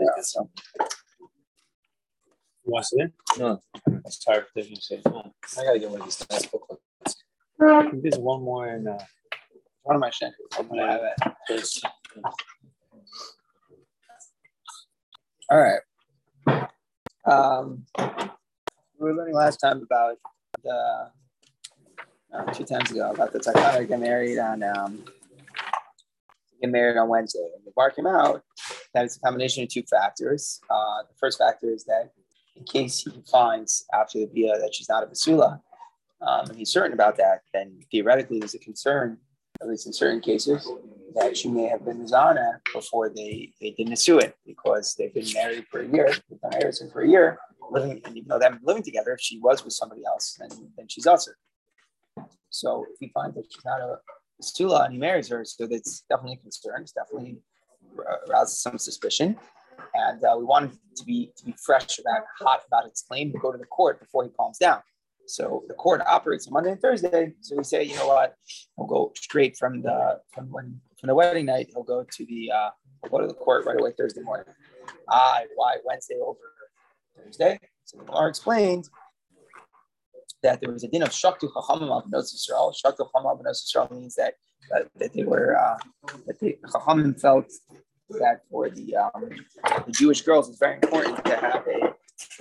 Yeah, so. You want to sit in? No. It's tired for you. I gotta get one of these nice booklets. There's one more in uh, One of my shankers. I'm gonna have it. there's All right. Um, we were learning last time about the uh, two times ago about the Takana get married on um, get married on Wednesday. And the bar came out that it's a combination of two factors. Uh, the first factor is that in case he finds after the bia that she's not a basula, um, and he's certain about that, then theoretically there's a concern, at least in certain cases, that she may have been Zana before they, they did Nisuit because they've been married for a year, they've been married for a year, living, and even though they've living together, if she was with somebody else, then, then she's also. So if he finds that she's not a Sula and he marries her, so that's definitely a concern. It's definitely arouses some suspicion. And uh, we wanted to be to be fresh about hot about its claim to go to the court before he calms down. So the court operates on Monday and Thursday. So we say, you know what, we'll go straight from the from when from the wedding night. He'll go to the uh, we'll go to the court right away Thursday morning. Ah, why Wednesday over Thursday? So the Gemara explained that there was a din of shaktu chachamim al Yisrael. Shaktu chachamim al Yisrael means that that they were uh, that the chachamim felt that for the um, the Jewish girls, it's very important to have a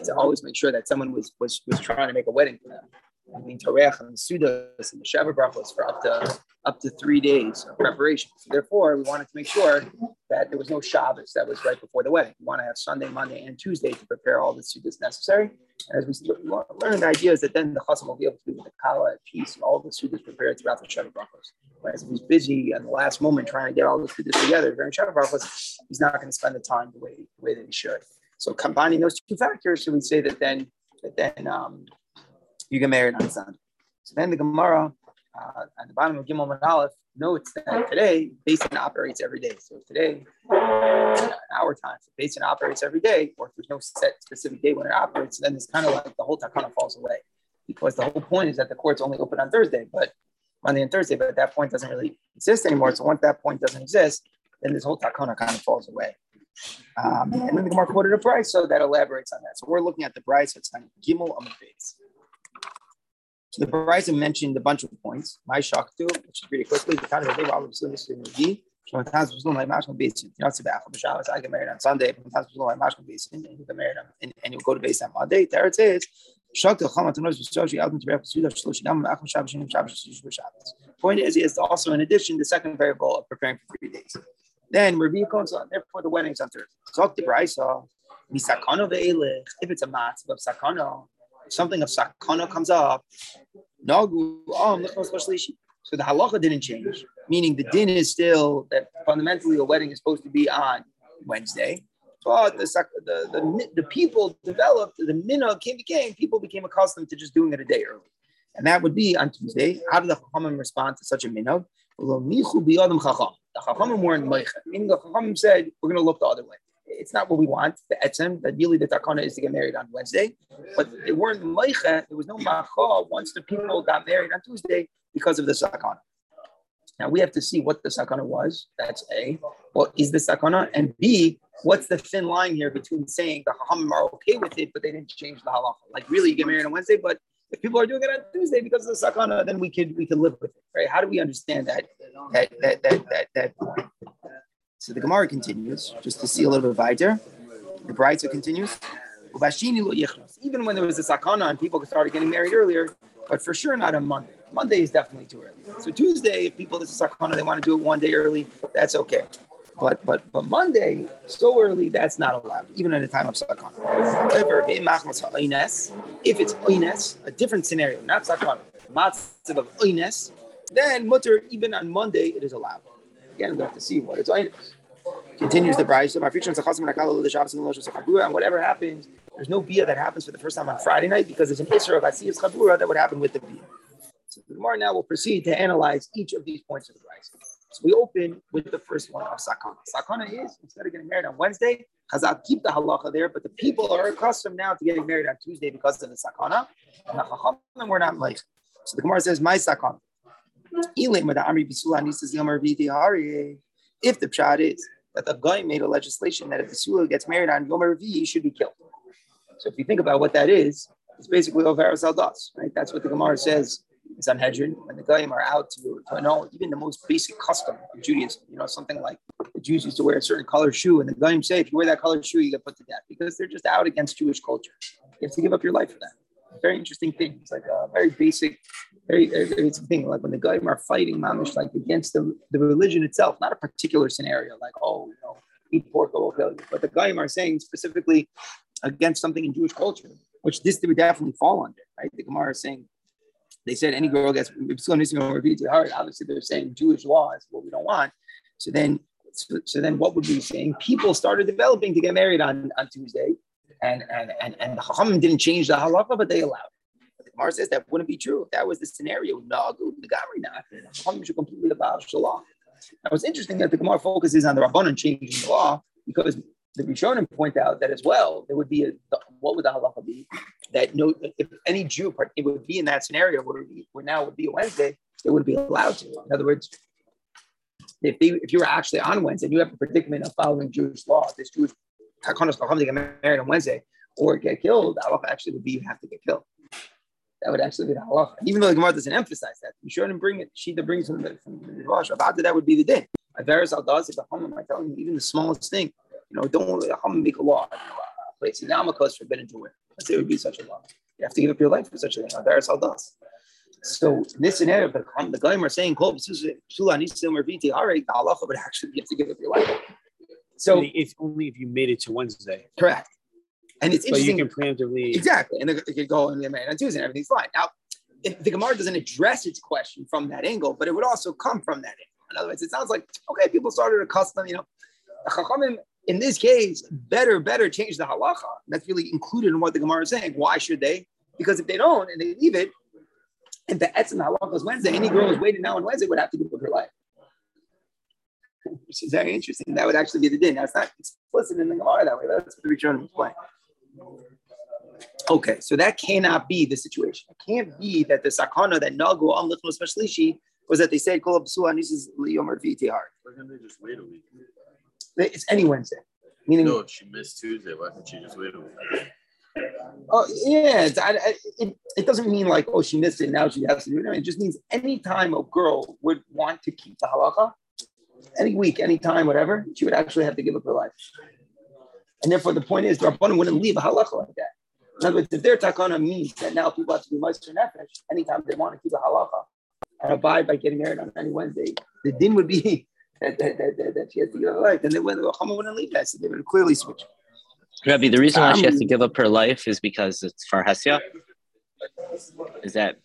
to always make sure that someone was was was trying to make a wedding for them. I mean, Torah and Sudas and the sheva brachos for up to up to three days of preparation. So therefore, we wanted to make sure that there was no Shabbos that was right before the wedding. You want to have Sunday, Monday, and Tuesday to prepare all the Sudas necessary. And as we learn, the idea is that then the chasam will be able to be with the kala at peace and all the Sudas prepared throughout the sheva brachos. Whereas if he's busy at the last moment trying to get all the Sudas together during sheva brachos, he's not going to spend the time the way, the way that he should. So combining those two factors, we say that then that then um, you get married on Sunday. So then the Gemara uh, at the bottom of Gimel and Aleph notes that today Basin operates every day. So today, an hour time, so Basin operates every day, or if there's no set specific day when it operates, then it's kind of like the whole takana falls away. Because the whole point is that the court's only open on Thursday, but Monday and Thursday, but that point doesn't really exist anymore. So once that point doesn't exist, then this whole takana kind of falls away. Um, and then the Gemara quoted a Brisa, so that elaborates on that. So we're looking at the Brisa. so It's on Gimel on the base. So the Brisa mentioned a bunch of points. My shock too, which is pretty quickly. The kind of day was listening to me. Sometimes was like Mashma Basin. You know, it's about Shabbos. I get married on Sunday. Sometimes was like Mashma Basin, and you get married on, and, and you go to base on Monday. There it says. Point is, he is also in addition the second variable of preparing for three days. Then Rabbi comes on, therefore the wedding's on Thursday. Talk to Brisa. If it's a matzv of sakano, something of sakano comes up, nagu um so the halacha didn't change, meaning the din is still that fundamentally a wedding is supposed to be on Wednesday. But the, the, the, the people developed, the minhag came became, people became accustomed to just doing it a day early. And that would be on Tuesday. How did the Chachamim respond to such a minhag? The Chachamim weren't meicha, meaning the Chachamim said, we're going to look the other way. It's not what we want, the etzem, that really the takana is to get married on Wednesday. But they weren't meicha, there was no macha once the people got married on Tuesday because of the sakana. Now we have to see what the sakana was. That's A. What is the sakana? And B, what's the thin line here between saying the Chachamim are okay with it, but they didn't change the halacha? Like really, you get married on Wednesday, but if people are doing it on Tuesday because of the sakana, then we could we could live with it, right? How do we understand that that that that that, that point? So the Gemara continues, just to see a little bit of weiter. The Brisa continues. Even when there was a sakana and people started getting married earlier, but for sure not on Monday. Monday is definitely too early. So Tuesday, if people this is sakana, they want to do it one day early, that's okay. But but but Monday, so early, that's not allowed, even at a time of sakana. However, if it's oines, a different scenario, not sakana, matzav of oines, then mutter even on Monday it is allowed. Again, we have to see what it's oines. Continues the. Of my future and whatever happens, there's no bia that happens for the first time on Friday night because there's an isra of asiyas chabura that would happen with the bia. So the Gemara now will proceed to analyze each of these points of the Brisa. So we open with the first one of sakana. Sakana is instead of getting married on Wednesday, Chazal keep the halacha there, but the people are accustomed now to getting married on Tuesday because of the sakana. And the chachamim were not like. So the Gemara says, "My sakana." If the pshat is that the guy made a legislation that if the Sula gets married on Yom Revi, he should be killed. So if you think about what that is, it's basically Overas Aldas, right? That's what the Gemara says in Sanhedrin when the Goyim are out to, to know even the most basic custom of Judaism. You know, something like the Jews used to wear a certain color shoe, and the Goyim say if you wear that color shoe, you get put to death because they're just out against Jewish culture. You have to give up your life for that. Very interesting thing. It's like a very basic, very, very thing. Like when the Goyim are fighting mamish, like against the, the religion itself, not a particular scenario, like oh, you know, eat pork, I will kill you. But the Goyim are saying specifically against something in Jewish culture, which this would definitely fall under, right? The Gemara is saying they said any girl gets obviously they're saying Jewish law is what we don't want. So then so, so then what would we be saying? People started developing to get married on, on Tuesday, and and and and the Chachamim didn't change the halacha, but they allowed. The Gemara says that wouldn't be true if that was the scenario. No, the. Chachamim should completely abolish the law. Now it's interesting that the Gemara focuses on the Rabbanon changing the law because the Rishonim point out that as well, there would be a, what would the halacha be? That no, if any Jew, it would be in that scenario where, where now would be a Wednesday, it would be allowed to. In other words, if they, if you were actually on Wednesday and you have a predicament of following Jewish law, this Jewish Takonos to get married on Wednesday or get killed, halacha actually would be you have to get killed. That would actually be the halacha. Even though the Gemara doesn't emphasize that, you shouldn't bring it. She that brings from the from the Rosh. About that would be the din. Averis al does if the Hamam, I telling you, even the smallest thing, you know, don't let Hamam make a law. Place in Namaka is forbidden to wear. Let's say it would be such a law. You have to give up your life for such a thing. Averis al does. So in this scenario, the the Goyim are saying, "Kol the halacha," but actually you have to give up your life. So it's only if you made it to Wednesday. Correct. And it's but interesting. you can preemptively exactly, and they, could go and get married on Tuesday, and everything's fine. Now, if the Gemara doesn't address its question from that angle, but it would also come from that angle. In other words, it sounds like okay, people started a custom. You know, the in this case better better change the halacha. That's really included in what the Gemara is saying. Why should they? Because if they don't and they leave it, and the etzim halacha is Wednesday, any girl who's waiting now on Wednesday would have to give up her life. Which is very interesting. That would actually be the din. Now it's not explicit in the Gemara that way. That's what the Rishonim explain. Okay, so that cannot be the situation. It can't be that the sakana that nagu am lichnos mashlishi was that they said kol absua nisis liyomer v'itihar. Why can't they just wait a week? It's any Wednesday. Meaning, no, she missed Tuesday, why can't she just wait a week? Oh yeah, I, it, it doesn't mean like oh she missed it now she has to do it. It just means any time a girl would want to keep the halacha, any week, any time, whatever, she would actually have to give up her life. And therefore, the point is, the Rabbanim wouldn't leave a halacha like that. In other words, if their takana means that now people have to be meister nefesh anytime they want to keep a halacha and abide by getting married on any Wednesday, the din would be that, that, that, that, she has to give up her life. And then the Chama wouldn't leave that, so they would clearly switch. Rabbi, the reason why she has to um, give up her life is because it's farhasya. Is that?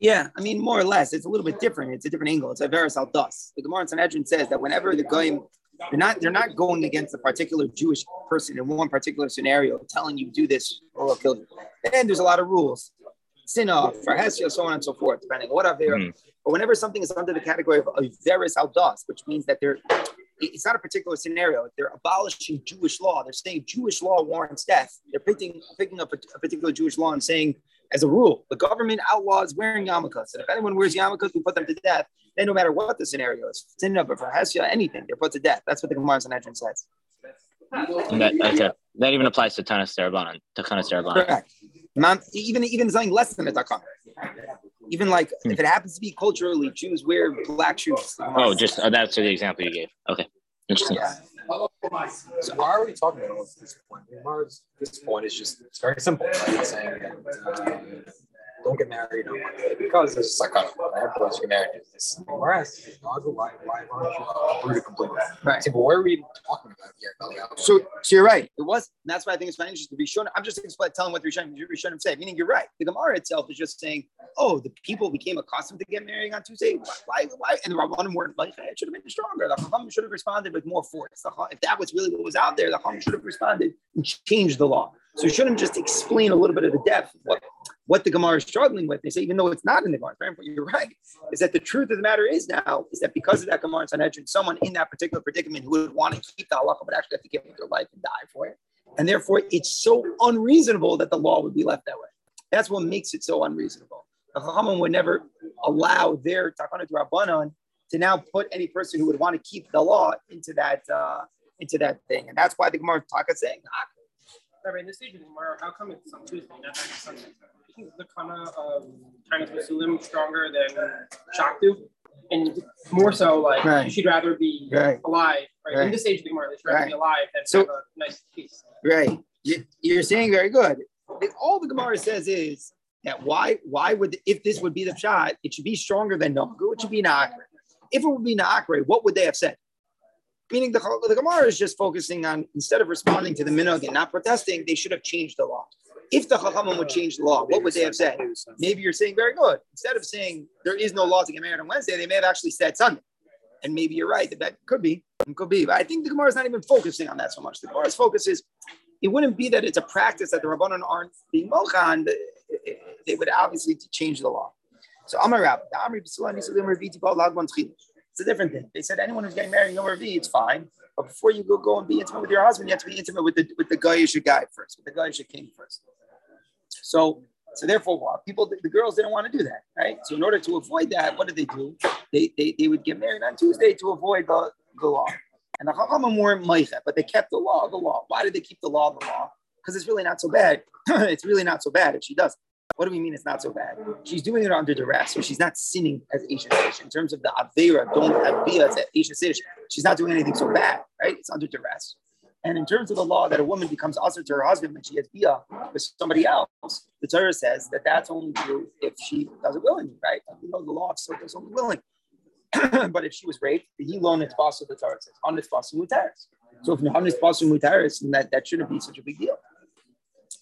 Yeah, I mean, more or less, it's a little bit different. It's a different angle. It's a veris al das. The Gemara in Sanhedrin says that whenever the goyim, they're not they're not going against a particular Jewish person in one particular scenario, telling you do this or we'll kill you. And there's a lot of rules, sin off, so on and so forth, depending on what there. Mm. But whenever something is under the category of a veris al das, which means that they're it's not a particular scenario. They're abolishing Jewish law. They're saying Jewish law warrants death. They're picking picking up a, a particular Jewish law and saying, as a rule, the government outlaws wearing yarmulkes. And if anyone wears yarmulkes, we put them to death. Then no matter what the scenario is, sin of for Hesya, anything, they're put to death. That's what the Gemara Sanhedrin says. That, okay. that even applies to Tanas Darabanan, to Tanas Darabanan. Correct. Even even something less than a takana. Even like hmm. if it happens to be culturally, Jews wear black shoes. Oh, just uh, that's the example you gave. Okay, interesting. Yeah. So are we talking about this point? Mars, this point is just it's very simple. Saying that uh, don't get married on Monday because a psychotic. Right? Everyone's get married to this. Whereas, why, why aren't you uh, uproot completely? Right. So, but what are we talking about here? So, so you're right. It was. that's why I think it's interesting to be shown. I'm just explaining telling what the Rishonim, Rishonim say. Meaning, you're right. The Gemara itself is just saying, oh, the people became accustomed to get married on Tuesday. Why? Why? And the Rabbanim weren't like, it should have been stronger. The Chacham should have responded with more force. If that was really what was out there, the Chacham should have responded and changed the law. So you shouldn't just explain a little bit of the depth what, what the Gemara is struggling with. They say, even though it's not in the Gemara, you're right, is that the truth of the matter is now is that because of that Gemara in Sanhedrin, someone in that particular predicament who would want to keep the halacha but actually have to give up their life and die for it. And therefore, it's so unreasonable that the law would be left that way. That's what makes it so unreasonable. The Chachamim would never allow their Takana Rabbanon to now put any person who would want to keep the law into that uh, into that thing, and that's why the Gemara Taka saying. Rabbi, in this stage of the Gemara, how come it's on Tuesday, not on Sunday? Isn't the kana of Chinese Muslim stronger than Shaktu? And more so, like, Right. she'd rather be Right. alive, right? Right. In this stage of the Gemara, she'd rather Right. be alive than So- have a nice piece. Right. You- You're saying very good. All the Gemara says is that why why would if this would be the shot, it should be stronger than Nagu, it should be Naakre. If it would be Naakre, what would they have said? Meaning the, the Gemara is just focusing on instead of responding to the minhag and not protesting, they should have changed the law. If the Chachamim would change the law, what would they have said? Maybe you're saying very good. Instead of saying there is no law to get married on Wednesday, they may have actually said Sunday. And maybe you're right that could be, could be. But I think the Gemara is not even focusing on that so much. The Gemara's focus is it wouldn't be that it's a practice that the Rabbanon aren't being mochan. They would obviously change the law. So Amar Rab, the Amri B'Sulah Nisu Yom Revi Tibal Lagban Tchil. It's a different thing. They said anyone who's getting married Yom Revi, it's fine. But before you go go and be intimate with your husband, you have to be intimate with the with the Goyish guy first, with the Goyish king first. So so therefore, what people the girls didn't want to do that, right? So in order to avoid that, what did they do? They they, they would get married on Tuesday to avoid the, the law. And the Chachamim weren't meicha, but they kept the law, the law. Why did they keep the law, the law? Because it's really not so bad. it's really not so bad if she does. What do we mean it's not so bad? She's doing it under duress, so she's not sinning as Asian Sish. In terms of the Avera, don't Avia as Asian Sish, she's not doing anything so bad, right? It's under duress. And in terms of the law that a woman becomes usher to her husband when she has bia with somebody else, the Torah says that that's only true if she does it willingly, right? You know, the law Sota is only willing. but if she was raped, the he loaned its possible the Torah says, on its possible. So if on its possible mutaris, then that, that shouldn't be such a big deal.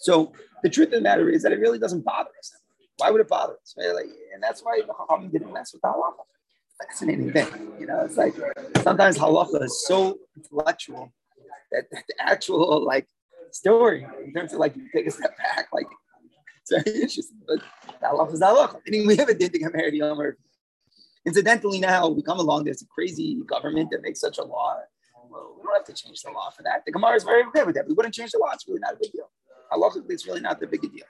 So the truth of the matter is that it really doesn't bother us. Why would it bother us? And that's why the Chachamim didn't mess with the halacha. Fascinating thing, you know. It's like sometimes halacha is so intellectual that, the actual like story in terms of like you take a step back, like it's very interesting. But halacha is halacha. Meaning we have a din to get married Yom Revi. Incidentally, now we come along. There's a crazy government that makes such a law. Well, we don't have to change the law for that. The Gemara is very okay with that. We wouldn't change the law. It's really not a big deal. Halachically, it's really not that big a deal.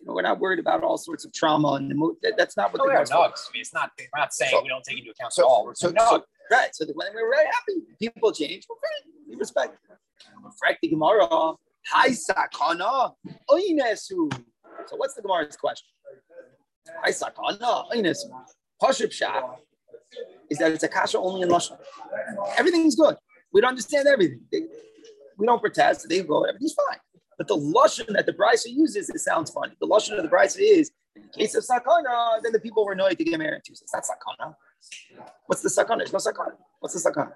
You know, we're not worried about all sorts of trauma and the that, that's not what No, the Gemara's not. I mean, it's not. We're not saying So- we don't take into account So, at all. We're so, no. so- right. So when we're very happy, people change. We're great. We respect. Frank the Gemara. Hi sakana oinesu. So what's the Gemara's question? Hi sakana oinesu. Pashup shah is that it's a kasha only in lashon. Everything's good. We don't understand everything. They- we don't protest. They go. Everything's fine. But the lashon that the brisa uses, it sounds funny. The lashon of the brisa is in case of sakana, then the people were annoyed to get married Tuesday. It's not sakana. What's the sakana? There's no sakana. What's the sakana?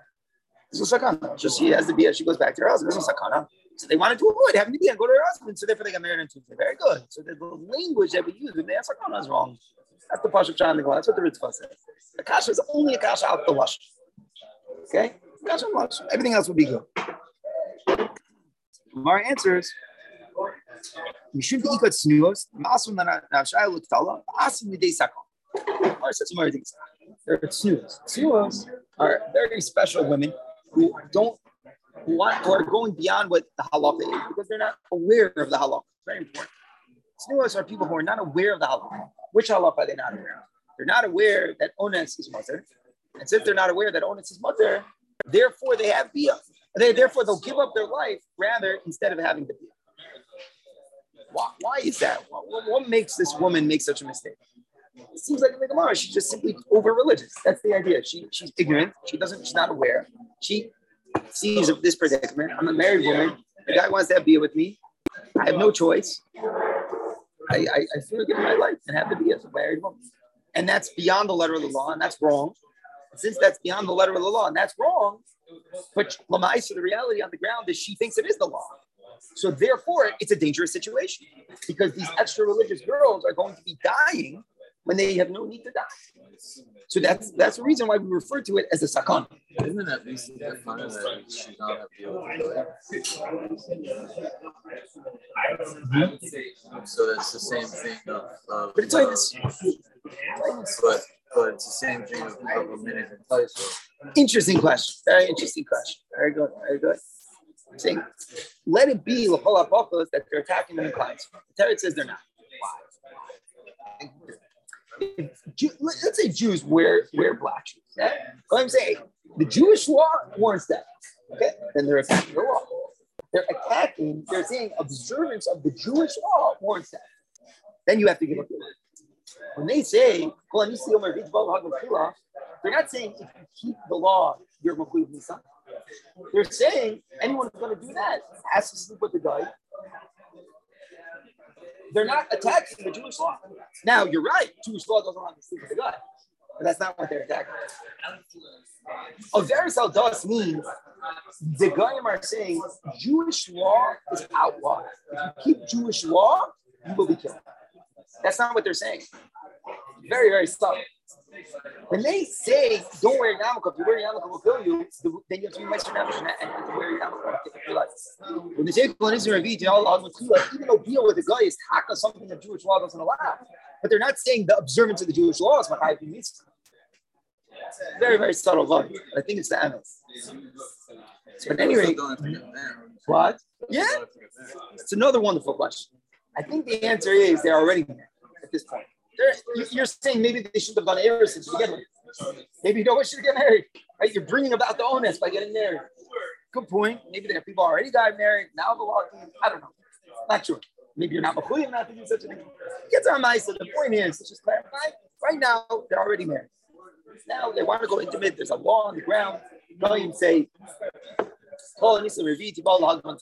There's no sakana. Just she has the bia. She goes back to her husband. There's no sakana. So they wanted to avoid having the bia and go to her husband. So therefore they got married on Tuesday. Very good. So the, language that we use when they have sakana is wrong. That's the pasuk John That's what the Ritva says. The kasha is only a kasha out the lush. Okay? Kasha lush. Everything else would be good. Mar answers. Mishum ikot snuos, masun na nashai luktala, asim midei sakon. Mar says more things. They're snuos. Snuos are very special women who don't who want who are going beyond what the halacha is because they're not aware of the halacha. Very important. Snuos are people who are not aware of the halacha. Which halacha are they not aware of? They're not aware that ones is mother, and since they're not aware that ones is mother, therefore they have bia. They, therefore, they'll give up their life rather instead of having the bia. Why, why is that? What, what makes this woman make such a mistake? It seems like in the Gemara, she's just simply over religious. That's the idea. She, she's ignorant. She doesn't. She's not aware. She sees this predicament. I'm a married woman. The guy wants to have beer with me. I have no choice. I, I, I feel give my life and have to be as a married woman. And that's beyond the letter of the law, and that's wrong. Since that's beyond the letter of the law, and that's wrong, but Lamaisa, the reality on the ground is she thinks it is the law. So therefore, it's a dangerous situation because these extra religious girls are going to be dying when they have no need to die. So that's that's the reason why we refer to it as a sakon. Isn't it at least the fun that she's not happy So it's the same thing of, of But it's like uh, this. but but it's the same thing of, of a minute in place. Interesting question. Very interesting question. Very good. Very good. Saying, let it be that they're attacking the clients. The says they're not. Jew, let- let's say Jews wear wear black shoes. Yeah? What I'm saying, the Jewish law warrants that. Okay, then they're attacking the law. They're attacking. They're saying observance of the Jewish law warrants that. Then you have to give up your word. When they say, they're not saying if you keep the law, you're Makuv Nisan. They're saying anyone who's going to do that has to sleep with the guy. They're not attacking the Jewish law. Now, you're right. Jewish law doesn't want to sleep with the guy. But that's not what they're attacking. A verisal does means the Goyim are saying Jewish law is outlawed. If you keep Jewish law, you will be killed. That's not what they're saying. Very, very subtle. When they say don't wear a yarmulke, if you wear a yarmulke we'll kill you, then you have to be Meister Nefesh and have to wear your yarmulke to take your life. When they say Kol Nizir Revi, all Allah Matula, even though deal with the guy is taka something that Jewish law doesn't allow, but they're not saying the observance of the Jewish law is what I means. Very, very subtle line. I think it's the Amos. So at any rate, Don't have to get married. what? Yeah, Don't have to get married. it's another wonderful question. I think the answer is they're already at this point. They're, you- you're saying maybe they should have done Eris to begin with. Maybe no one should get married, right? You're bringing about the onus by getting married. Good point. Maybe there are people already got married. Now the law, I don't know. Not sure. Maybe you're not Machulim not to do such a thing. Gets on my. The point is, let's just clarify. Right now, they're already married. Now they want to go intimate. There's a law on the ground. Goyim say, "Kol Nisa Revi Tibal Hagman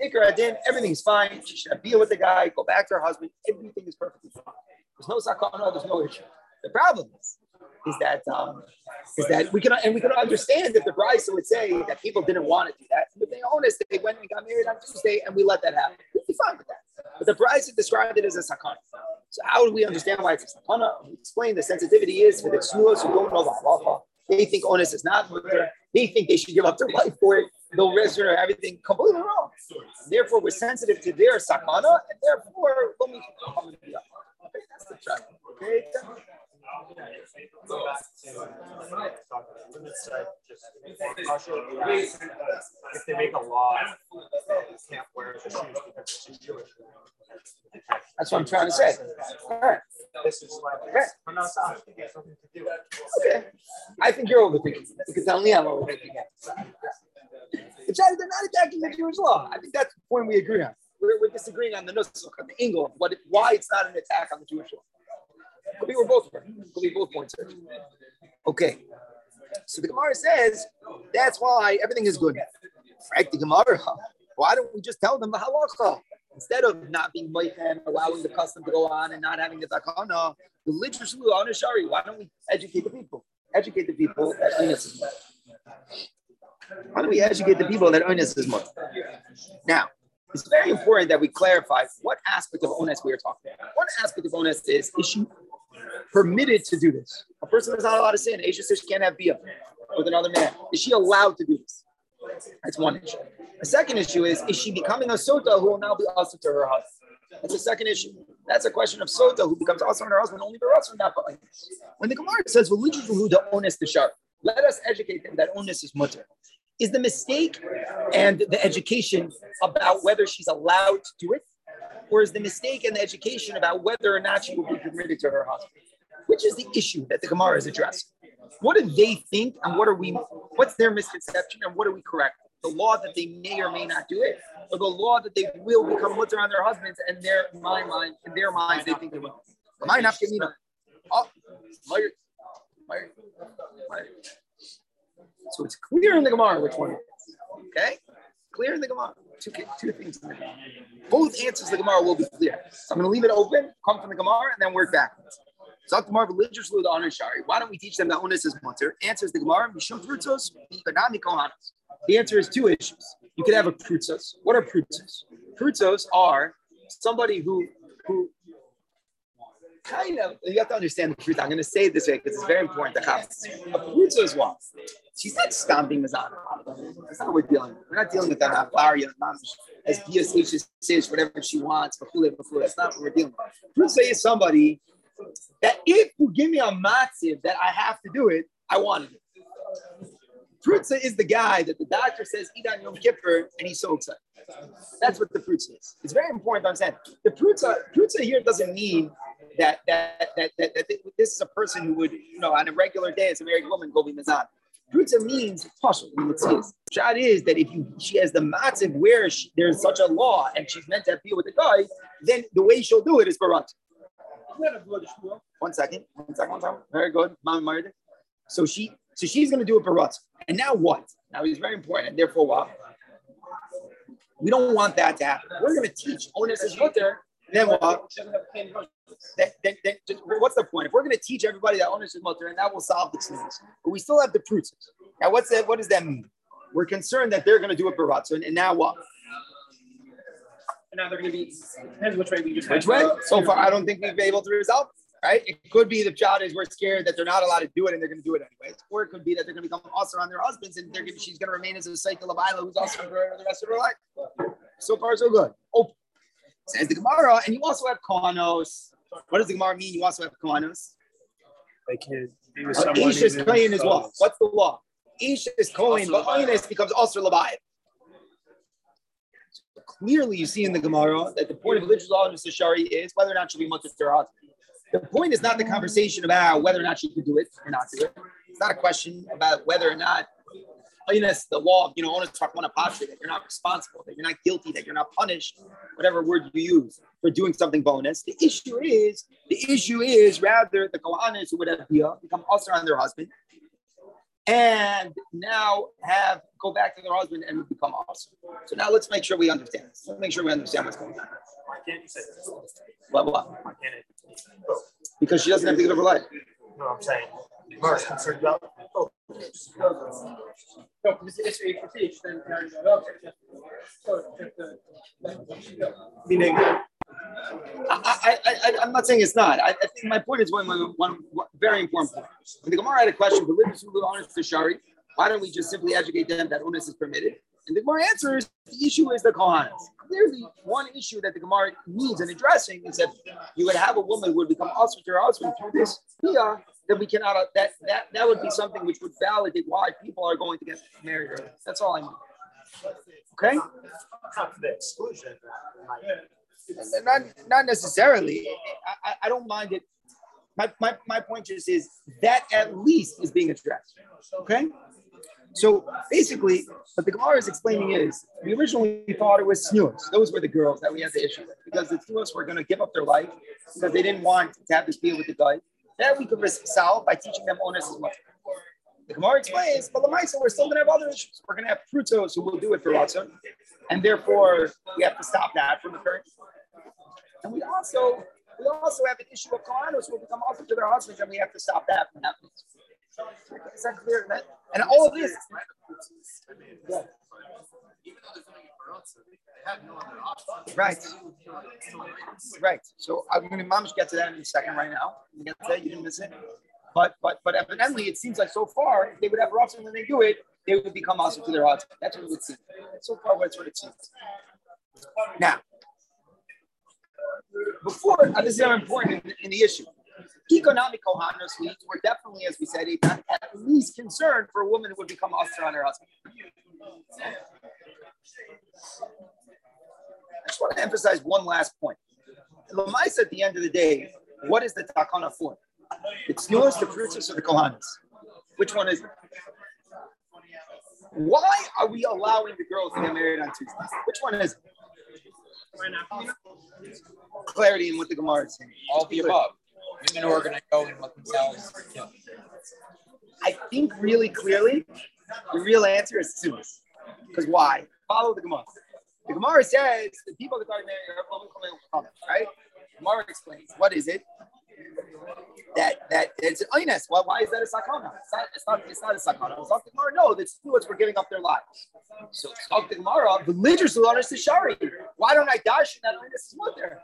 Tefillah." Ikar Adin, everything's fine. She should beer with the guy, go back to her husband. Everything is perfectly fine. There's no sakana, there's no issue. The problem is, is that um, is that we can and we can understand if the Brisa would say that people didn't want to do that. But they own us, they went and got married on Tuesday, and we let that happen. We'd be fine with that. But the Brisa described it as a sakana. So how do we understand why it's a sakana? We explain the sensitivity is for the tznuos who don't know the halacha. They think onus is not mutter. They think they should give up their life for it. They'll risk or everything completely wrong. Therefore, we're sensitive to their sakana, and therefore, Okay, that's the track. Okay. If they make a law, you can't wear the shoes because she's Jewish. That's what I'm trying to say. All right. This is like, Okay. but no, it's not. It has something to do with it. Okay. I think you're overthinking. You can tell me I'm overthinking it. It's that they're not attacking the Jewish law. I think that's the point we agree on. We're, we're disagreeing on the nusach, on the angle of what why it's not an attack on the Jewish law. Could be we're both right. Could be both points. right. Okay. So the Gemara says that's why everything is good. Right? The Gemara. Why don't we just tell them the halacha instead of not being moichem, allowing the custom to go on and not having the takana? Religiously, on shari. Why don't we educate the people? Educate the people that. Why don't we educate the people that onus is more? Now, it's very important that we clarify what aspect of onus we are talking about. One aspect of onus is is she permitted to do this? A person is not allowed to sin. Aisha says she can't have bia with another man. Is she allowed to do this? That's one issue. The second issue is is she becoming a sota who will now be also to her husband? That's the second issue. That's a question of sota who becomes also on her husband only the husband not but When the Gemara says religious who the onus the sharp, let us educate them that onus is mutter. Is the mistake and the education about whether she's allowed to do it, or is the mistake and the education about whether or not she will be permitted to her husband? Which is the issue that the Gemara is addressing? What do they think, and what are we? What's their misconception, and what are we correct? The law that they may or may not do it, or the law that they will become mutter on their husbands, and their my mind, in their minds, they think they will. Am I not getting Oh, Meyer, Meyer, Meyer. So it's clear in the Gemara which one. Okay? Clear in the Gemara. Two, two things in the Gemara. Both answers the Gemara will be clear. So I'm going to leave it open, come from the Gemara, and then work backwards. So Gemara religious the honor shari. Why don't we teach them that onus is mutter? Answers the Gemara, Mishum Prutzos, Kohanos. The answer is two issues. You could have a Prutzos. What are Prutzos? Prutzos are somebody who who kind of you have to understand the truth. I'm going to say it this way because it's very important to have. A Prutzos is what? She's not stomping Mazana. That's not what we're dealing with. We're not dealing with that not as BSH says, whatever she wants, before before. That's not what we're dealing with. Prutzos is somebody that if you give me a matziv that I have to do it, I want it. Prutza is the guy that the doctor says eat on Yom Kippur, and he's so excited. That's what the prutza is. It's very important to understand. The prutza here doesn't mean that that, that that that this is a person who would, you know, on a regular day as a married woman go be mizan. Prutza means partial. Shot is that if you she has the matzah where she, there's such a law and she's meant to have deal with the guy, then the way she'll do it is barat. One second, one second, one second. Very good, Mardi. So she, so she's going to do a barat. And now what? Now it's very important. And therefore, what? We don't want that to happen. We're going to teach onus is mutter. Then what? Then, then, then, what's the point? If we're going to teach everybody that onus is mutter, and that will solve the sins, but we still have the proofs. Now, what's that? What does that mean? We're concerned that they're going to do a barat. So, and now what? And now they're going to be depends which way we just. Which way? So far, I don't think we've been able to resolve. Right? It could be the shot is we're scared that they're not allowed to do it and they're going to do it anyways, or it could be that they're going to become also on their husbands and they're going to, she's going to remain as a cycle of Isla who's also for the rest of her life. So far, so good. Oh, says the Gemara, and you also have Kohanos. What does the Gemara mean? You also have Kohanos. They can be with Uh, someone. Ish is Kohen as well. What's the law? Ish is Kohen, but Oinus becomes also Labayit. Clearly, you see in the Gemara that the point of religious law in the Shari is whether or not she'll be mutter. The point is not the conversation about whether or not she can do it or not do it. It's not a question about whether or not Oinus, the law, of, you know, Onus Takwana Pasha, that you're not responsible, that you're not guilty, that you're not punished, whatever word you use for doing something bonus. The issue is, the issue is rather the Kohanis who would have become also on their husband and now have go back to their husband and become awesome. So now let's make sure we understand this. Let's make sure we understand what's going on. Why can't you say this? What, what? Why can't it? Because she doesn't have to give up her life. No, I'm saying. Mars concerned about. Meaning, I, I, I, I'm not saying it's not. I, I think my point is one, very important point. When the Gemara had a question, why don't we just simply educate them that onus is permitted? And the Gemara answers the issue is the Kohanas. Clearly, one issue that the Gemara needs in addressing is that you would have a woman who would become also to her husband through this that we cannot, uh, that, that, that would be something which would validate why people are going to get married early. That's all I mean. Okay? not exclusion. not not necessarily. I, I, I don't mind it. My, my, my point just is that at least is being addressed. Okay. So basically, what the Gemara is explaining is we originally thought it was snuas. Those were the girls that we had the issue with because the snuas were going to give up their life because they didn't want to have this deal with the guy. That we could solve by teaching them onus as well. The Gemara explains, but the Lamaisa, we're still going to have other issues. We're going to have prutzos who will do it for Ratzon, and therefore we have to stop that from occurring. And we also we also have an issue of Kohanos who will become also to their husbands, and we have to stop that from happening. Is that clear? And all of this. Yeah. Right. Right. So I'm going to mamish get to that in a second right now. You get to that, you didn't miss it. But but but evidently it seems like so far if they would have Ratzon when they do it, they would become also to their husband. That's what it would seem. So far that's what it seems. Now, before uh, this is very important in, in the issue. Economic Kohanos, we were definitely, as we said, at least concerned for a woman who would become usher on her husband. I just want to emphasize one last point. Lamais, at the end of the day, what is the takana for? It's yours, the fruits or the Kohanis. Which one is it? Why are we allowing the girls to get married on Tuesday? Which one is it? Clarity in what the Gemara is saying. All the above. Women who are going to go and let themselves kill. I think really clearly, the real answer is Tzumas. Because why? Follow the Gemara. The Gemara says the people that got married are right? Gemara explains what is it? That that it's an oines. Why, why is that a sakana? It's not, it's not, a sakana. It's not the Gemara. No, the stewards were giving up their lives. So Zok the Gemara, religious will the shari. Why don't I dash in that oines is mother?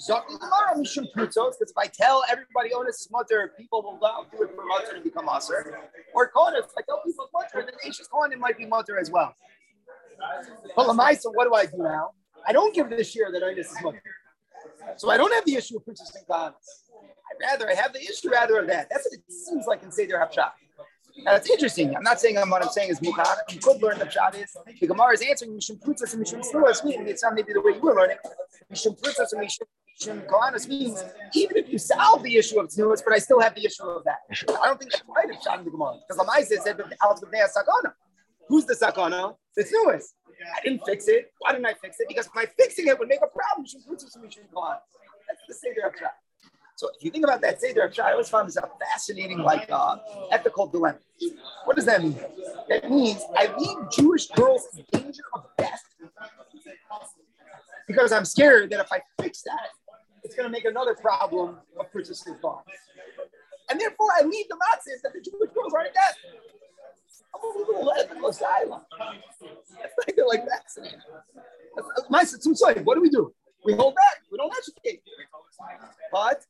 Zok the Gemara, Mishum Prutzos, because if I tell everybody oines is mother, people will go do it for mother and become aser. Or Kohen, if I tell people mother, then Ashes Kohen might be mother as well. But Lamaisa, what do I do now? I don't give the share that oines is mother. So I don't have the issue of purchasing bonds. I'd rather I have the issue rather of that. That's what it seems like in Seder Hapshat. Now that's interesting. I'm not saying I'm, what I'm saying is mukar. You could learn the pshat is the Gemara is answering mishum prutzas and mishum snuas, meaning it's not maybe the way you were learning. Mishum prutzas and mishum Kohanis means even if you solve the issue of Tnuas, but I still have the issue of that. I don't think that's right of Shan the Gemara. Because Lamaisa said that the. Who's the Sakana? The Tnuas. I didn't fix it. Why didn't I fix it? Because my fixing it would make a problem. Mishum Prutzos and Mishum Kohanis. That's the Seder of. So if you think about that Seder of Shah, I always found this a fascinating, like, uh, ethical dilemma. What does that mean? That means I leave Jewish girls in danger of death because I'm scared that if I fix that, it's going to make another problem of purchasing farms. And therefore, I leave the matzahs that the Jewish girls aren't dead. I'm a little ethical asylum. That's like, like fascinating. My sorry, what do we do? We hold back. We don't educate. But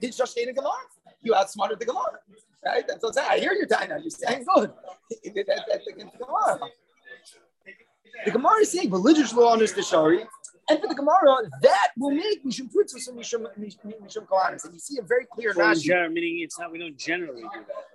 did Shoshay the Gemara? You outsmarted the Gemara. Right? That's what I'm saying. I hear your time now. You're saying good. That's against the Gemara. The Gemara is saying religious law on the Shari, and for the Gemara, that will make Mishum Prutzos and Mishum Mishum Kohanis. And you see a very clear Rashi. meaning it's not. We don't generally do that.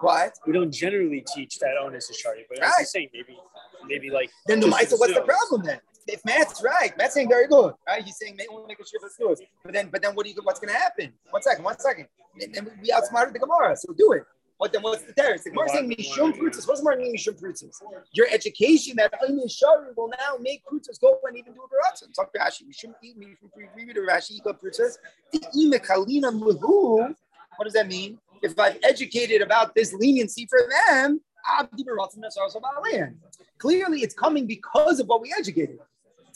What? We don't generally teach that onus is shari. But Right. you're saying, maybe, maybe like. Then the Maisa, what's the problem then? If Matt's right, Matt's saying very good, right? He's saying only make a shiva stewards. But then, but then, what do you? What's going to happen? One second, one second. And then we outsmarted the Gemara, so do it. What then? What's the terrorist? The Gemara saying mishum prutzas. What's Gemara mean mishum prutzas? Your education that Shari will now make prutzas go and even do a baratzah. Talk to Rashi. Mishum mishum read Rashi. Ika prutzas. The imekalina muhu. What does that mean? If I've educated about this leniency for them, abdi baratzah nasar sabalayan. Clearly, it's coming because of what we educated.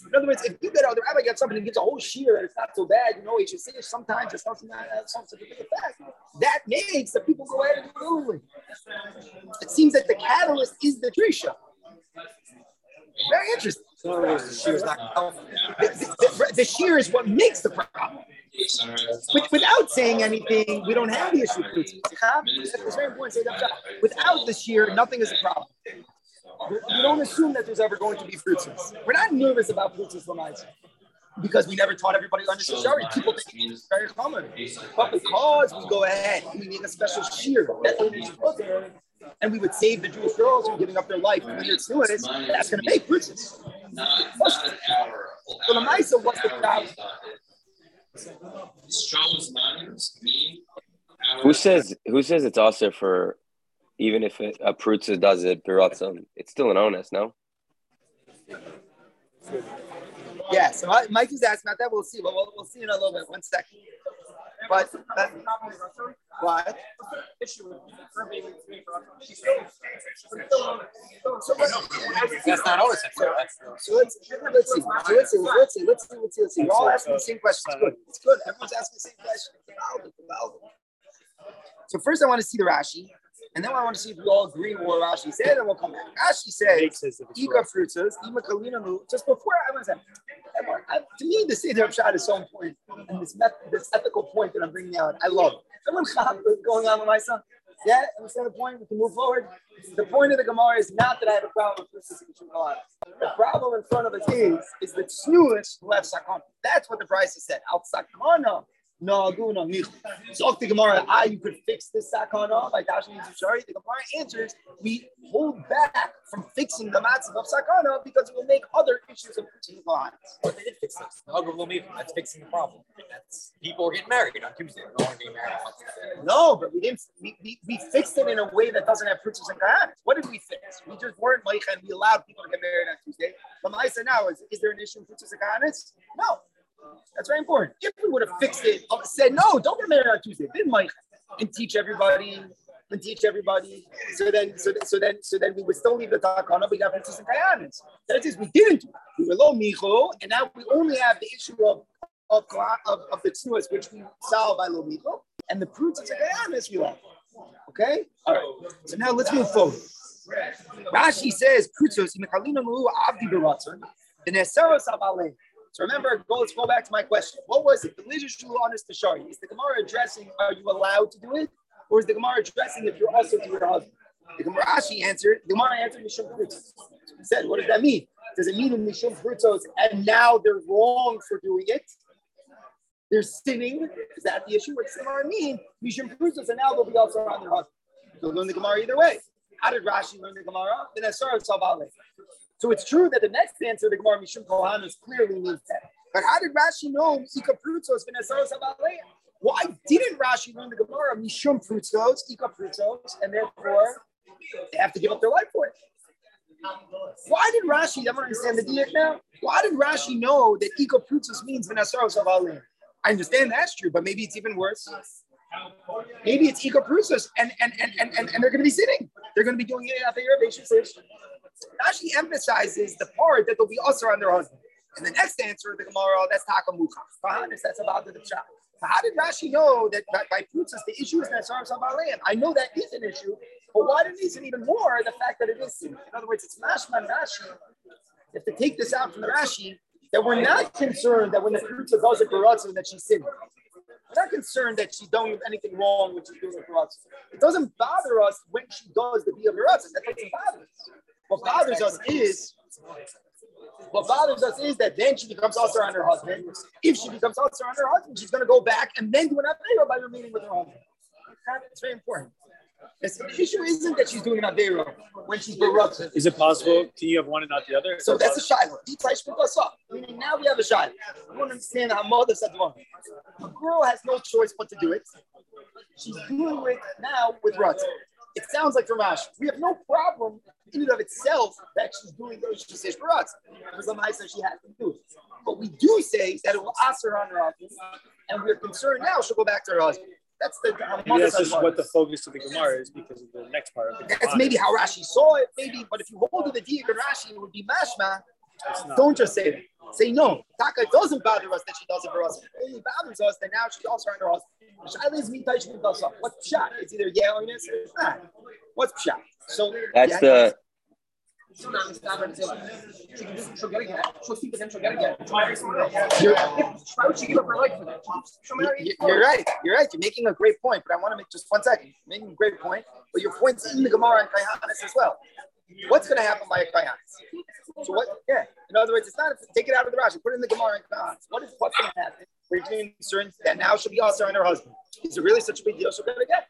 In other words, if you get out, the rabbi gets something and gives a whole shear and it's not so bad, you know, he should say it sometimes it's not so bad, it's not such a big effect. That makes the people go ahead and do it. It seems that the catalyst is the drisha. Very interesting. So the shear is what makes the problem. With, without saying anything, we don't have the issue. It's very important to say that. Without the shear, nothing is a problem. We don't assume that there's ever going to be fruits. We're not nervous about fruits Lamaisa because we never taught everybody to understand Shari. People think it's very common. But because we go ahead we make a special shear, that's what we supposed to and we would save the Jewish girls from giving up their life when doing it, that's going to make fruits. So the Maisa, what's the problem? Who says who says it's also for even if it, a Prutza does it biratzon, it's still an onus, no? Yeah, so I- Mike is asking about that. We'll see. We'll, we'll, we'll see in a little bit. One second. But that, what? issue with her being with me for So, That's not so let's let's see. So let's see. Let's see. Let's see. Let's see. Let's see. You're all asking the same question. It's good. It's good. Everyone's asking the same question. It's. It's. So first, I want to see the Rashi, and then I want to see if we all agree with what Rashi said, and we'll come back. Rashi says, Ika right. ima kalina. Just before I was, I, to me, the Seder of Shad is so important, and this met, this ethical point that I'm bringing out, I love. it. Someone going on with my son. Yeah, understand the point? We can move forward. The point of the Gemara is not that I have a problem with fruitas and Shulchan. The problem in front of us is is the tznuas left sakana. That's what the Brisa has said. Al sakana. No, guna mich. So the Gemara, ah, you could fix this sakana by dashing into shari. The Gemara answers, we hold back from fixing the matzah of sakana because it will make other issues of fixing the But they did fix this. The Hugger will. That's fixing the problem. That's people are getting married on Tuesday. No one getting married on Tuesday. No, but we didn't. We, we, we fixed it in a way that doesn't have fruits and kahanas. What did we fix? We just weren't like and we allowed people to get married on Tuesday. But my now is, is there an issue with fruits and kahanas? No. That's very important. If we would have fixed it, said no, don't get married on Tuesday, then Mike and teach everybody and teach everybody. So then, so so then, so then we would still leave the takana, we have fruits and kahanas. That is, we didn't. We were low micho, and now we only have the issue of of, of, of the tsuas, which we solve by low micho, and the fruits and kahanas we left. Okay? All right. So now let's move forward. Rashi says, Prutzos, Imekalina Mu Abdi Baratzon, the Neseros Abale. So remember, go, let's go back to my question. What was it? The Lidish honest to Shari. Is the Gemara addressing, are you allowed to do it? Or is the Gemara addressing if you're also to your husband? The Gemara Rashi answered, the Gemara answered Mishum Prutzos. He said, what does that mean? Does it mean in Mishum Prutzos and now they're wrong for doing it? They're sinning. Is that the issue? What does the Gemara mean? Mishum Prutzos and now they'll be also around their husband. They'll learn the Gemara either way. How did Rashi learn the Gemara? The Nesar Savale. So it's true that the next answer, the Gemara Mishum Kohanos, clearly means that. But how did Rashi know Ika Prutzos Venesaros Abalei? Why didn't Rashi learn the Gemara Mishum Prutzos, Ika Prutzos, and therefore they have to give up their life for it? Why did Rashi, I don't understand the diak now. Why did Rashi know that Ika Prutzos means Venesaros Abalei? I understand that's true, but maybe it's even worse. Maybe it's Ika Prutzos, and, and, and, and, and, and they're going to be sitting. They're going to be doing it after your Rashi emphasizes the part that they'll be usher on their husband. And the next answer, the Gemara, that's Takamucha. That's about the shot. How did Rashi know that by, by the issue is Nasar Sabalayim? I know that is an issue, but why didn't it even more the fact that it is sin? In other words, it's Mashman Rashi. You have to take this out from the Rashi that we're not concerned that when the Prutza does it Baratza that she's sinning. We're not concerned that she don't do anything wrong when she's doing it Baratza. It doesn't bother us when she does the Bia Baratza. That doesn't bother us. What bothers us is what bothers us is that then she becomes also on her husband. If she becomes also on her husband, she's going to go back and then do an Aveira by remaining with her husband. It's very important. It's, The issue isn't that she's doing an Aveira when she's berupted. Is it possible? Can you have one and not the other? So that's a shiloh. Meaning now we have a shiloh. I don't understand how mother said the one. A girl has no choice but to do it. She's doing it now with Rutz. It sounds like Ramash. We have no problem in and of itself that she's doing those she says for us. Because the says she has to do it. But we do say that it will ask her on her husband, and we're concerned now she'll go back to her husband. That's the maybe that's just what the focus of the Gemara is because of the next part of the That's maybe how Rashi saw it, maybe. But if you hold to the Diak of Rashi, it would be mashma. Don't just say that. Say no. Taka doesn't bother us that she does it for us. It only bothers us that now she's also on her husband. Shaila is me What's pshat? It's either yeah or yes or it's not. What's pshat? So that's the you're, you're right. You're right. You're making a great point, but I want to make just one second. You're making a great point, but your point's in the Gemara and Kayanis as well. What's going to happen by a Kayanis? So what? Yeah. In other words, it's not take it out of the Rashi, put it in the Gemara and Kayanis. What is what's going to happen? We're concerned that now she'll be also on her husband. Is it really such a big deal? She'll get get.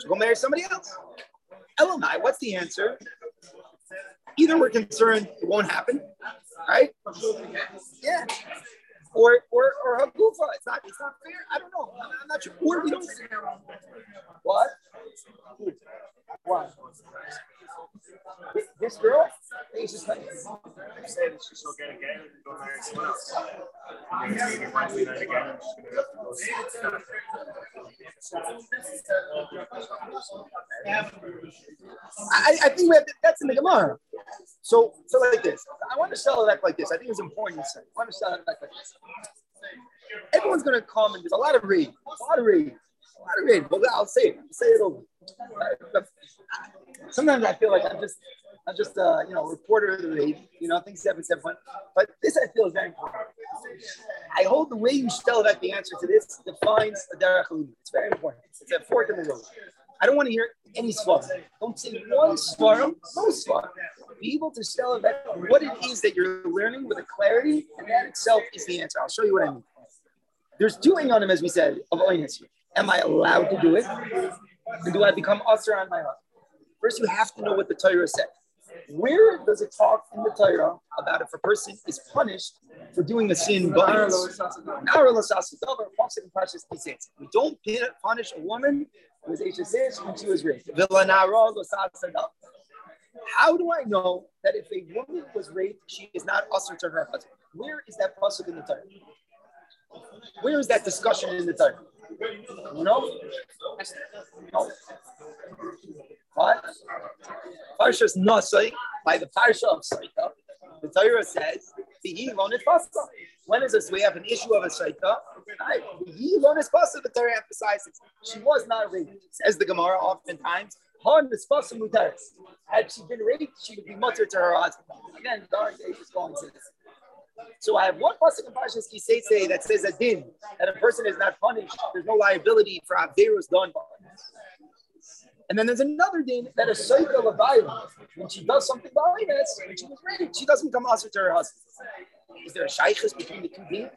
She'll go marry somebody else. Elamai, what's the answer? Either we're concerned it won't happen, right? Yeah. Or or or Hagufa. It's not it's not fair. I don't know. I'm, I'm not sure. Or we don't what? What? This girl? It's just like that she's still get and go marry someone else. I, I think we have to, that's in the Gemara. So, so like this. I want to sell it like this. I think it's important. I want to sell it like this. Everyone's going to come and there's a lot of read, a lot of read, lot of read. But I'll say it. Say it over. Sometimes I feel like I'm just, I'm just, uh, you know, reporter of the read. You know, things happen, happen. But this I feel is very important. I hold the way you tell that the answer to this defines a derech It's very important. It's a fork in the road. I don't want to hear any svarim. Don't say one svarim, no svarim. Be able to tell that what it is that you're learning with a clarity, and that itself is the answer. I'll show you what I mean. There's two them, as we said, of oinus here. Am I allowed to do it? And do I become usher on my own? First, you have to know what the Torah said. Where does it talk in the Torah about if a person is punished for doing a sin? We don't punish a woman who was HSH when she was raped. How do I know that if a woman was raped, she is not usher to her husband? Where is that pasuk in the Torah? Where is that discussion in the Torah? Know? No. What? Parshas Nasai, by the Parsha of Saita, the Torah says, when is this? We have an issue of a Saita. Right? The Torah emphasizes she was not raped. Says the Gemara oftentimes, had she been raped, she would be mutter to her husband. Again, dark days is going to this. So I have one pasuk in Parshas Kisei that says a din that a person is not punished. There's no liability for averus done and then there's another din that a of violence, when she does something violence, when she was raped, she doesn't come answer to her husband. Is there a shaykhis between the two din?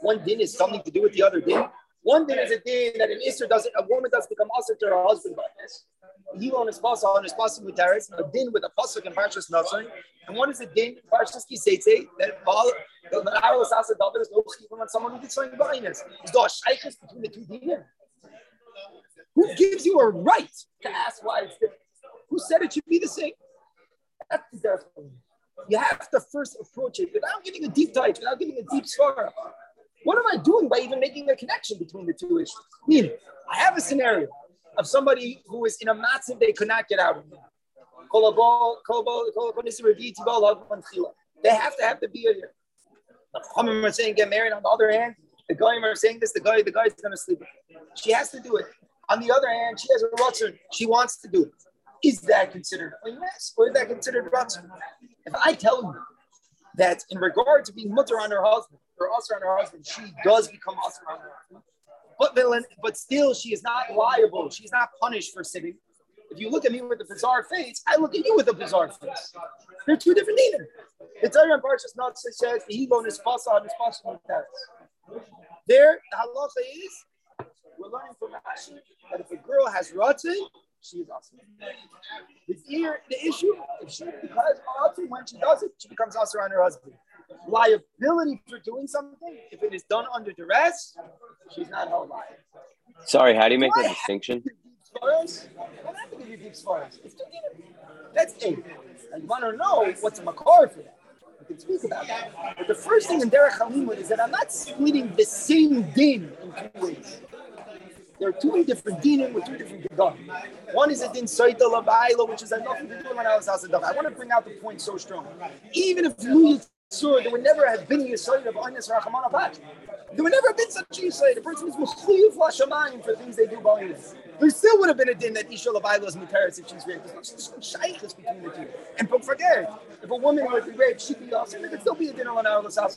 One din is something to do with the other din. One thing is a thing that an Isser doesn't, a woman doesn't become also to her husband by this. He on his pasuk on his pasuk with Teres, a din with a pasuk in Parshas Nasan, and one is a din Parshas Kiseitze that all the Aros Asa David is no chiyuv on someone who did something behind us. Is there a between the two dinim? Who gives you a right to ask why it's different? Who said it should be the same? That's the. You have to first approach it without giving a deep dive, without giving a deep svara. What am I doing by even making a connection between the two issues? Meaning, I have a scenario of somebody who is in a massive they could not get out of. They have to have the beer here. The Chachamim are saying get married. On the other hand, the guy are saying this. The guy, the guy is going to sleep. She has to do it. On the other hand, she has a rutzon. She wants to do it. Is that considered a yes, or is that considered rutzon? If I tell you that in regard to being mutter on her husband, or usher on her husband, she does become usher on her husband. But, but still, she is not liable. She's not punished for sinning. If you look at me with a bizarre face, I look at you with a bizarre face. They're two different neither. The Torah in Parshas Not says the Hebron is pasa on his pasa There, the halacha is we're learning from Rashi that if a girl has rotten, she is awesome. The, ear, the issue, if she because rotten when she does it, she becomes also on her husband. Liability for doing something, if it is done under duress, she's not held liable. Sorry, how do you make that distinction? That's eight. I want to know what's a makar for that. We can speak about that. But the first thing in Derech Halimud is that I'm not splitting the same din in two ways. There are two different dinim with two different gedolim. One is a din soita labaila, which is nothing to do with was I want to bring out the point so strong. Even if you saw, there would never have been a yisoid of Anis Rachamana There would never have been such a yisoid. The person is mechuyev lashamayim for things they do by. There still would have been a din that Isha Labaila is mutaris if she's raped. There's no shaykhs between the two. And don't forget, if a woman be raped, she'd be also, there could still be a din on our Lasas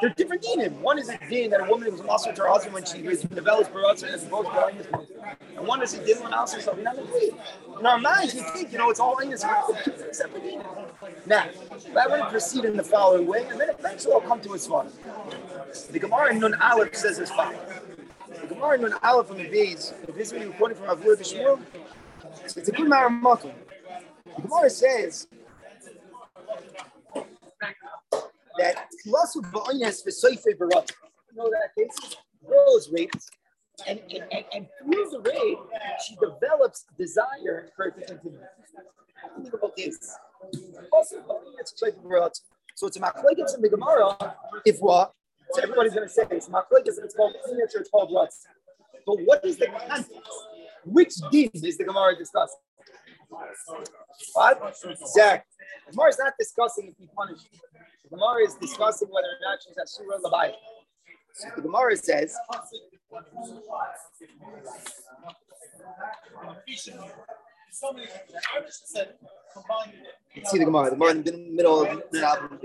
They're different dinim. One is a din that a woman was lost to her husband when she was developed her husband as both growing as And one is a din when also something not. In our minds, we think, you know, it's all in this separate dinim. Now, I want to proceed in the following way, and then eventually I'll come to a spot. The Gemara in Nun Aleph says as follows. The Gemara in Aleph from the Beis, this is quoting from Avur Shmuel. It's a good Maramakam. The Gemara says that Lasu Ba'aynes V'Soife Barat. You know that case? Girl is raped, and, and, and, and through the rape, she develops desire for it to continue. Think about this. So it's a machlekes in the Gemara. If what? So everybody's going to say it's machlekes and it's called or it's called ruts. But what is the context? Which din is the Gemara discussing? What? Zach. The Gemara is not discussing if he punished. The Gemara is discussing whether or not she's a surah labai. So the Gemara says. Let's see the Gemara. The Gemara in the middle of the album.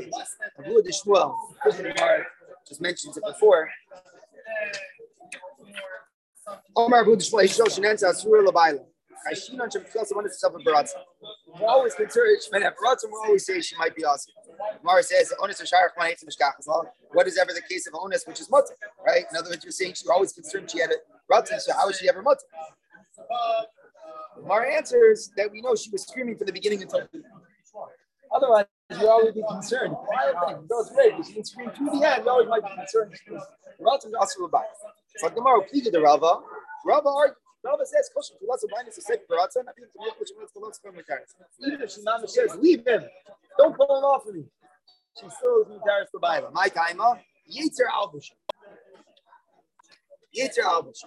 Abu the Shmuel. The Gemara just mentions it before. Omar shows Shenenza Asura Labaila. On Shem wanted to suffer Baratza. We're always concerned Shemena Baratza. We always say she might be awesome. Mara says Onus Sharach One hates Mishkach. What is ever the case of Onus, which is Mutter, right? In other words, you're saying she's always concerned she had a Baratza. So how is she ever Mutter? Our answer is that we know she was screaming from the beginning until the end. Otherwise, you always be concerned. Those great, but she didn't scream through the end. You always might be concerned. Relative also about. So Gemara pleaded the Rava. Rava argued. Rava says, "Kosher to lots of minus a safe baratzah. I think to make which to lots of Even if she says, leave him. Don't pull him off of me. She still is mutaris for Baila. My kaima, Yitzer Albush. Yitzer Albush.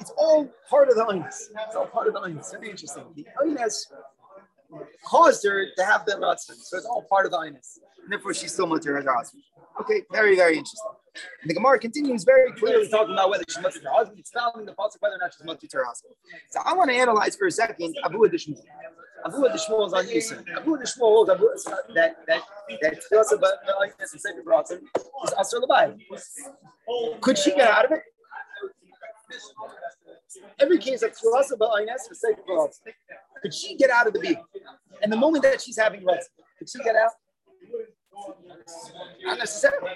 It's all part of the Einis. It's all part of the Einis. Very interesting. The Einis caused her to have the Ratzin. So it's all part of the Einis. And therefore she's still mutter her husband. Okay, very, very interesting. And the Gemara continues very clearly talking about whether she's mutter her husband. It's found the pasuk whether or not she's mutter her husband. So I want to analyze for a second Abu Adishmul. Abu Adishmul is on Yisrael. Abu Adishmul holds that that that Tfilas about the and Sefer Ratzin is Asr Labai. Could she get out of it? Every case of Tfilasa Ba'aynes for sake of Could she get out of the beat? And the moment that she's having rest, could she get out? Not necessarily.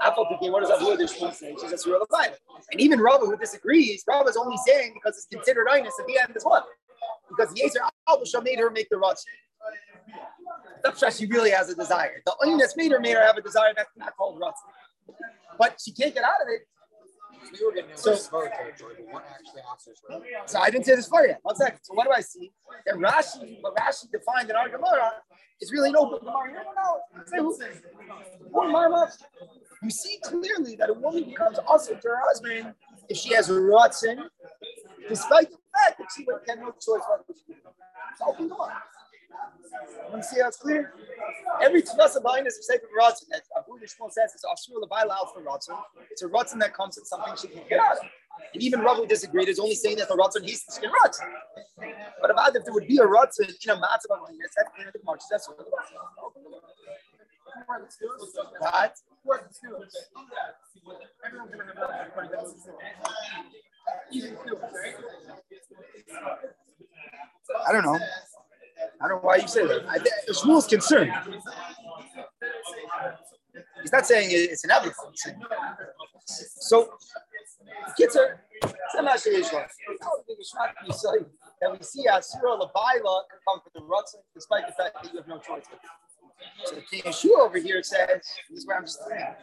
Apple thinking, what does Abu Dishman say? She says, Surah Levine. And even Rabba, who disagrees, Rabba is only saying because it's considered Inus at the end as well. Because Yezer Al made her make the Ratz. That's why she really has a desire. The Inus made her made her have a desire that's not called Ratz. But she can't get out of it. So- so, I didn't say this far yet. One second. So what do I see? That Rashi, what Rashi defined in our Gemara is really no Gemara. No, no, no. You see clearly that a woman becomes also to her husband if she has a despite the fact that she have no choice what to do. It's open. Want to see how it's clear? Every tefillah buying is a sacred rotzen. That Abu Nishmon says it's asur lebayla out for rotzen. It's a rotzen that comes in something she can't get out of. And even Rav disagreed is only saying that the rotzen he's the skin rotzen. But about if there would be a rotzen in a matzah of minus, that's the March. That's what What? Everyone's gonna have another 20 minutes. Easy to do. I don't know. I don't know why you say that. I Shmuel's concerned. He's not saying it's inevitable. He's So, Kitzer, is not to be say that we see Asura Labaila come for the Rutzen, despite the fact that you have no choice. So the King Yeshua over here says, this is where I'm just saying,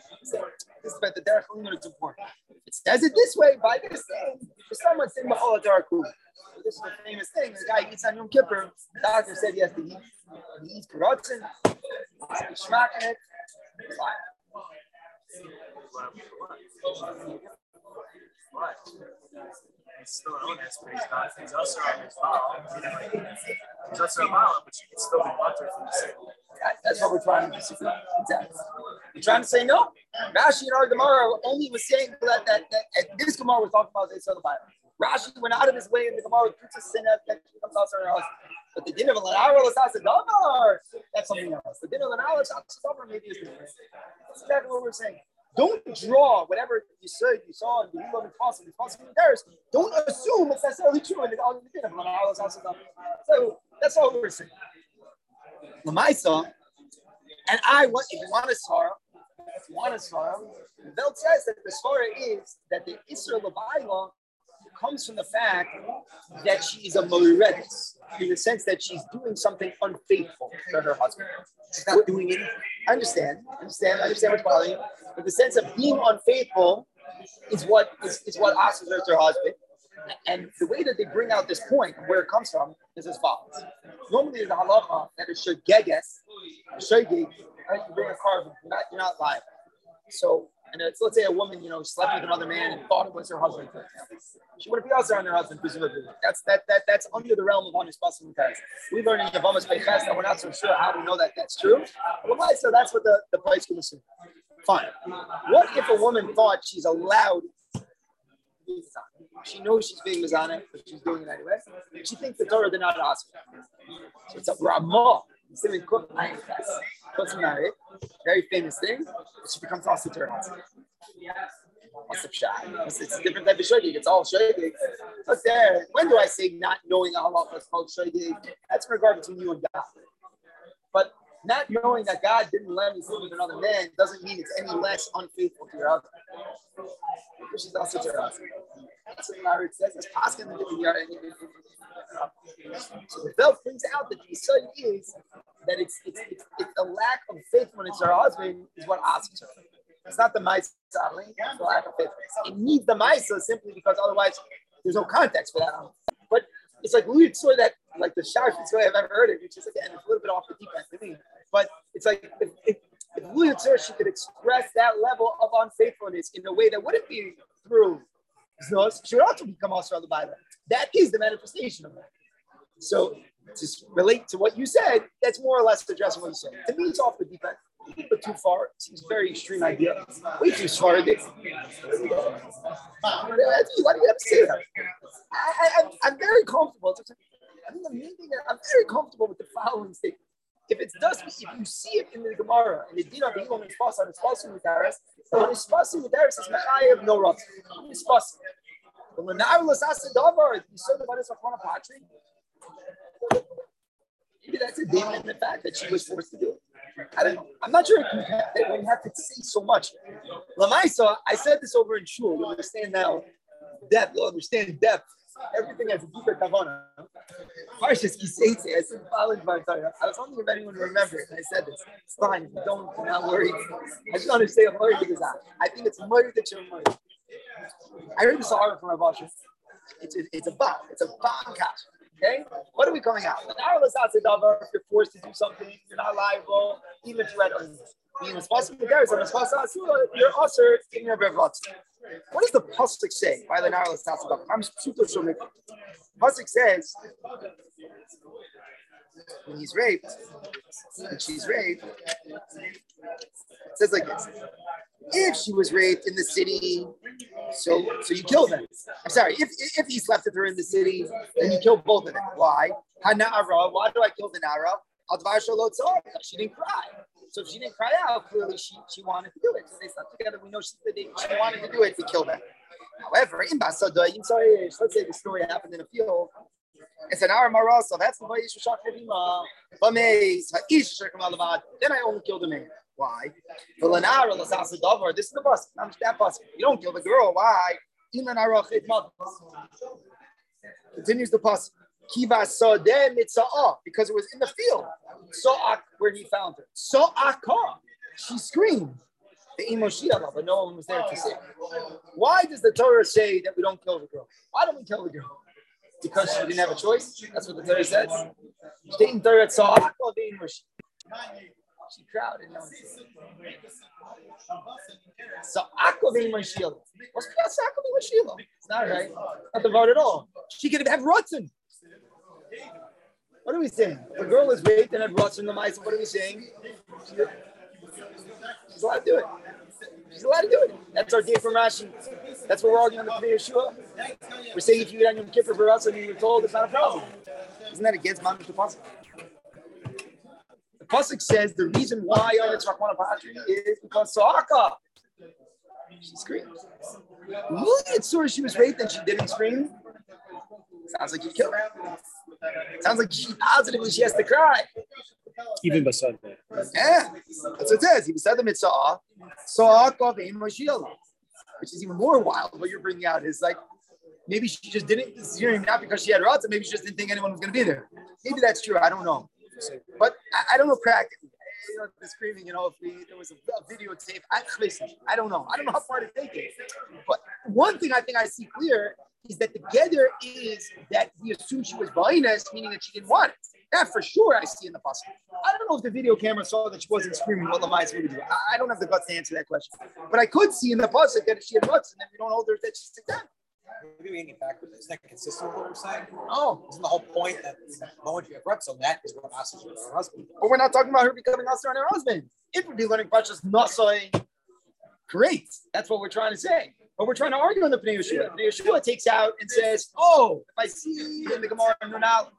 this is about the Derech Lunar, it's important. It says it this way by this thing. Someone saying Mahal Darku. This is the famous thing. The guy eats on Yom Kippur. The doctor said he has to eat. He eats karotzen. He's smacking it. Fine. It's still an onus, but he's not. He's also on his foul. He's also a mala, but you can still be from the same. That's what we're trying to. Exactly. We're trying to say no. Rashi and our Gemara only was saying that that, that at this Gemara was talking about the Bible. Rashi went out of his way in the Gemara with Princess Sinat that she comes out to her husband. But the dinner of an hour was a dollar. That's something else. The dinner of an hour is a dollar, maybe is different. That's exactly what we're saying. Don't draw whatever you said you saw in the Hilo and Possible, the Possible Terrace. Don't assume it's necessarily true in the on the an hour is also dollar. So that's all we're saying. Lamaisa, and I want if you want a sorrow, if you want a sorrow, Belt says that the svara is that the Israel of Levaila comes from the fact that she is a moiredis, in the sense that she's doing something unfaithful to her husband. She's not doing anything. I understand, understand, understand what's bothering you. But the sense of being unfaithful is what is, is what asks her her husband. And the way that they bring out this point, where it comes from, is as follows. Normally, there's a halacha that is shogeges, shogeg, right? You bring a car, you're not, you're not liable. So, and it's, let's say a woman, you know, slept with another man and thought it was her husband. She wouldn't be also on her husband, presumably. That's that that that's under the realm of honest possible test. We learned in Yevamos Peiches that we're not so sure how we know that that's true. So that's what the, the place can assume. Fine. What if a woman thought she's allowed? She knows she's being Mizana, but she's doing it anyway. She thinks the Torah did not ask her. So it's a Ramah. Simon Cook, married. Very famous thing. She becomes also husband. What's the shot? It's, it's a different type of shogig. It's all shogig. But there, when do I say not knowing a halacha is called shogig? That's regard between you and God. But not knowing that God didn't let me sleep with another man doesn't mean it's any less unfaithful to your husband. Because she's also. That's what says. It's Paskin So the Bell brings out that the Yisrael is that it's it's, it's it's the lack of faithfulness to her husband is what asks her. It's not the Maisa, it's the lack of faithfulness. It needs the Maisa simply because otherwise there's no context for that. But it's like Louis story that like the sharpest story I've ever heard of, which is again it's a little bit off the deep end to me. But it's like if, if, if Louis she could express that level of unfaithfulness in a way that wouldn't be through Znos, she would also become also the Bible. That is the manifestation of that. So to relate to what you said, that's more or less addressing what you said. To me, it's off the deep end. Bit too far. It seems very extreme idea. Way too far. Why do you why do you have to say that? I, I'm very comfortable. I think the I'm very comfortable with the following statement. If it's dust, if you see it in the Gemara and the din of the is possible, it's possible with Aris. So possible with Aris, it's Mechayev no rot. Possible. But when Narulas asked the Davar, you saw the Baris of Patri. Maybe that's a demon in the fact that she was forced to do it. I don't know. I'm not sure that we have to say so much. Lamaisa, I said this over in shul. You understand now depth. You understand depth. Everything has a deeper kavana. Parshas Kiseitze. I said following by I was wondering if anyone remembers. I said this. It's fine. Don't, I'm not. I just want to say I'm worried because I, I think it's murder that you're worried. I heard this article from Rav Asher. It's a, it's a bomb. It's a bomb cash. Okay? What are we coming out? If you're forced to do something, you're not liable, even if you had What does the Pasuk say? By the Satzadov. I'm super sure. Pasuk says, when he's raped, when she's raped, it says like this. If she was raped in the city, so so you kill them. I'm sorry, if if he slept with her in the city, then you kill both of them. Why? Hanara, why do I kill the Nara? She didn't cry. So if she didn't cry out, clearly she, she wanted to do it. So they slept together. We know she, she wanted to do it. to kill them. However, in Basadoy, let's say the story happened in a field. It's an hour marasa. That's uh, the way you should shock Then I only killed the man. Why? This is the bus. I'm that bus. You don't kill the girl. Why? Continues the bus. Kiva because it was in the field. So'ak, where he found her. So'aka, she screamed. The Imoshiach, but no one was there to see. Why does the Torah say that we don't kill the girl? Why don't we kill the girl? Because she didn't have a choice. That's what the Torah says. She crowded. No so Akovim Mashiach. What's Akovim Mashiach? It's not right. Not the vote at all. She could have had rotten. What are we saying? If a girl is raped and had rust in the mice, what are we saying? She's allowed to do it. She's allowed to do it. That's our day from Rashi. That's what we're arguing on the Yeshua. We're saying if you eat on Yom Kippur for us and you were told it's not a problem. Isn't that against Mamish the Pasuk? The Pasuk says the reason why its Patri is because Sa'aka. She screamed. Look at Surah, she was raped and she didn't scream. Sounds like you killed her. Sounds like she positively she has to cry. Even Basad. Yeah, that's what it says. He said the mitzvah, which is even more wild. What you're bringing out is like maybe she just didn't hearing not because she had rods, maybe she just didn't think anyone was going to be there. Maybe that's true. I don't know, but I, I don't know practically. You know, the screaming, you know, if we, there was a, a videotape, I, I don't know. I don't know how far to take it. But one thing I think I see clear is that the gather is that he assumed she was Bainus, meaning that she didn't want it. That for sure I see in the puzzle. I don't know if the video camera saw that she wasn't screaming what Lamais would do. I don't have the guts to answer that question. But I could see in the puzzle that she had ruts and then we don't hold her that she's down. Maybe we can get back with this. Is that consistent with what we're saying? Oh. Isn't the whole point that the moment you have on that is what asks with her husband? But we're not talking about her becoming Nasser on her husband. It would be learning Pashas Nasai. Great. That's what we're trying to say. But we're trying to argue on the Pnei Yeshua. Pnei Yeshua takes out and says, oh, if I see in the Gemara and Runal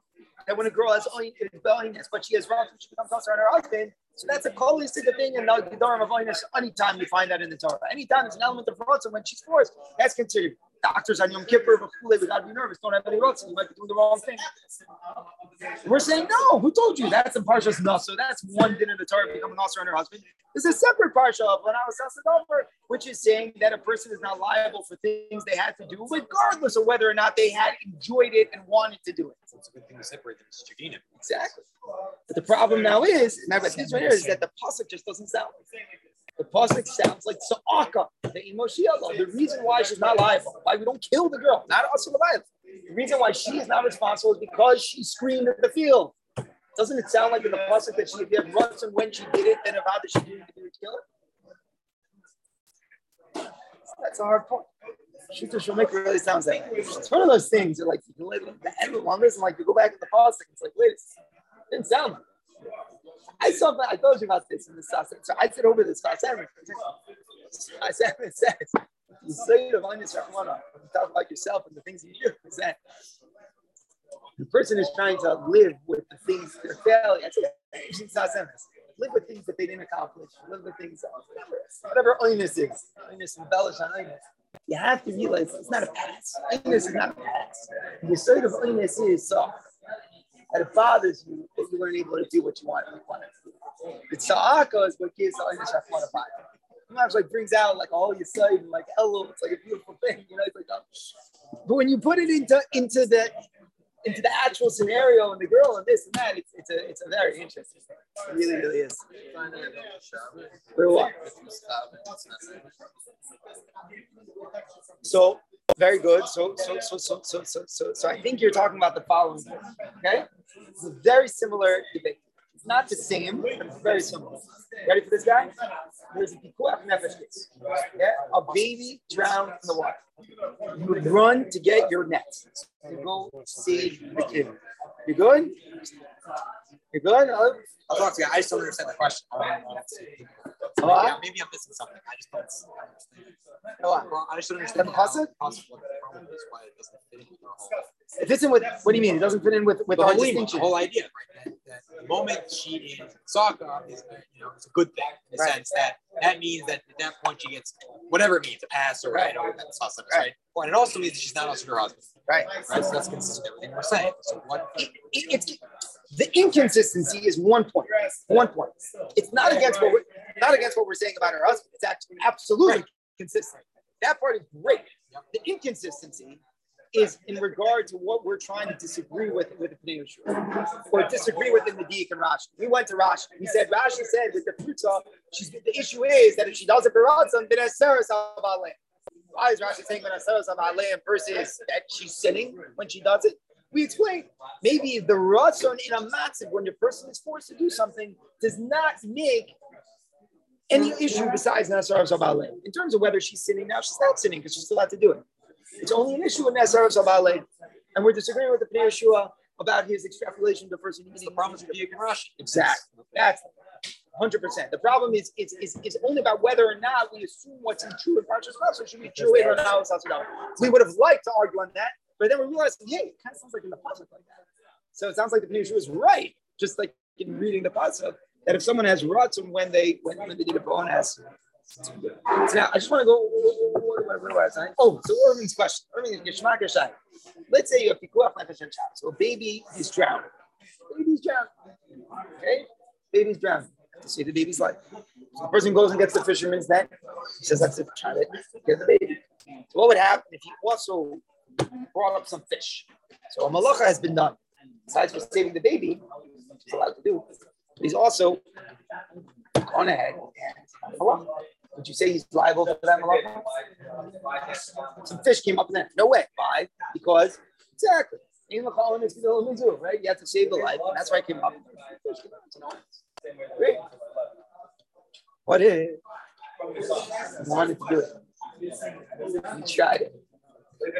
that when a girl has only belliness, but she has rough, she becomes also on her husband. So that's a holistic thing, and the Gedarim of Oinus, anytime we find that in the Torah. Anytime there's an element of Rotza when she's forced, that's considered doctors on Yom Kippur, but we got to be nervous. Don't have any Rotza. You might be doing the wrong thing. We're saying, no, who told you? That's in Parshas So That's one din in the Torah becoming also on her husband. There's a separate Parsha of when I was over, which is saying that a person is not liable for things they had to do, regardless of whether or not they had enjoyed it and wanted to do it. So it's a good thing to separate them Judina. Exactly. But the problem now is, now this right here is that the pasuk just doesn't sound. The pasuk sounds like Sa'aka, the Imoshiach. The reason why she's not liable, why we don't kill the girl, not also the The reason why she is not responsible is because she screamed at the field. Doesn't it sound like in the pasuk that she had runs and when she did it, then about that she didn't do it kill her? That's a hard point. Shita Shomik really sounds like it's one of those things that like you can live the end of one listen, like you go back to the pasuk, it's like, wait, it didn't sound like I saw I told you about this in the Sasa. So I said over this Sasa. I said it says you say to Vanya Rahmana, you talk about yourself and the things you do, is that the person is trying to live with the things they're failing. Live with things that they didn't accomplish. Live with things, whatever, whatever is. Oinus, embellish on oinus. You have to realize it's not a pass. Oinus is not a pass. The sort of oinus is soft. That it bothers you that you weren't able to do what you wanted. You wanted to do. The tza'aka is what gives the Einish Rachmana Patra. Sometimes like brings out like all your side and like hello, it's like a beautiful thing, you know. It's like, um, but when you put it into into the into the actual scenario and the girl and this and that, it's, it's a it's a very interesting thing. Really, really is. Where what? So very good. So so so so so so so so I think you're talking about the following. Okay, it's a very similar debate. It's not the same, but it's very similar. Ready for this guy? There's a pikuach nefesh case. Yeah, a baby drowned in the water. You would run to get your net. You go save the kid. You good? You good? I'll talk to you. I just don't understand the question. Oh, Yeah, maybe I'm missing something. I just don't understand. Oh, Well, I just don't understand The how pasuk? possible the problem is why it doesn't fit in with our whole, It fits in with what do you mean? It doesn't fit in with with the whole, the whole idea, right? That, that the moment she is soccer is, you know, it's a good thing in the Right. sense that that means that at that point she gets whatever it means, a pass or Right. right, or that's awesome, right? Well, and it also means that she's not also her husband, Right. right? So that's consistent with everything we're saying. So what? It- it- it's the inconsistency is one point. One point. It's not against what we're not against what we're saying about her husband. It's actually absolutely consistent. That part is great. The inconsistency is in regard to what we're trying to disagree with with the Pnei or disagree with in the Deek and Rashi. We went to Rashi. We said Rashi said with the fruta, she's the issue is that if she does it for Ratzon, then Sarah's Avaleh. Why is Rashi saying Sarah's Avaleh versus that she's sinning when she does it? We explained maybe the Ratzon in a matzah when your person is forced to do something does not make any issue besides Nasar Zabale. In terms of whether she's sinning now, she's not sinning because she's still allowed to do it. It's only an issue with Nasar Zabale. And we're disagreeing with the Pnei Yeshua about his extrapolation to first That's the with Deek and Rashi. Exactly. That's hundred percent. The problem is is, is is only about whether or not we assume what's in true in Parshas Chatzos should be true in or not. We would have liked to argue on that, but then we realized, hey, it kind of sounds like in the pasuk like that. So it sounds like the Pnei Yeshua is right, just like in reading the pasuk, that if someone has rutzum when they when, they did a bonus. So now I just want to go. What, what, what? Oh, so Irving's question. Irving Geshai. Let's say you have pikuach nefesh and child. So a baby is drowning. Baby's drowning. Okay, baby's drowning. To save the baby's life. So the person goes and gets the fisherman's net. He says, "That's it. Try to get the baby." So what would happen if he also brought up some fish? So a malacha has been done. Besides for saving the baby, which allowed to do, but he's also gone ahead and. Would you say he's liable for that? Some fish came up in there. No way. Why? Because exactly. The the right? You have to save the life. And that's why it came up. Great. What wanted to do it. He tried it.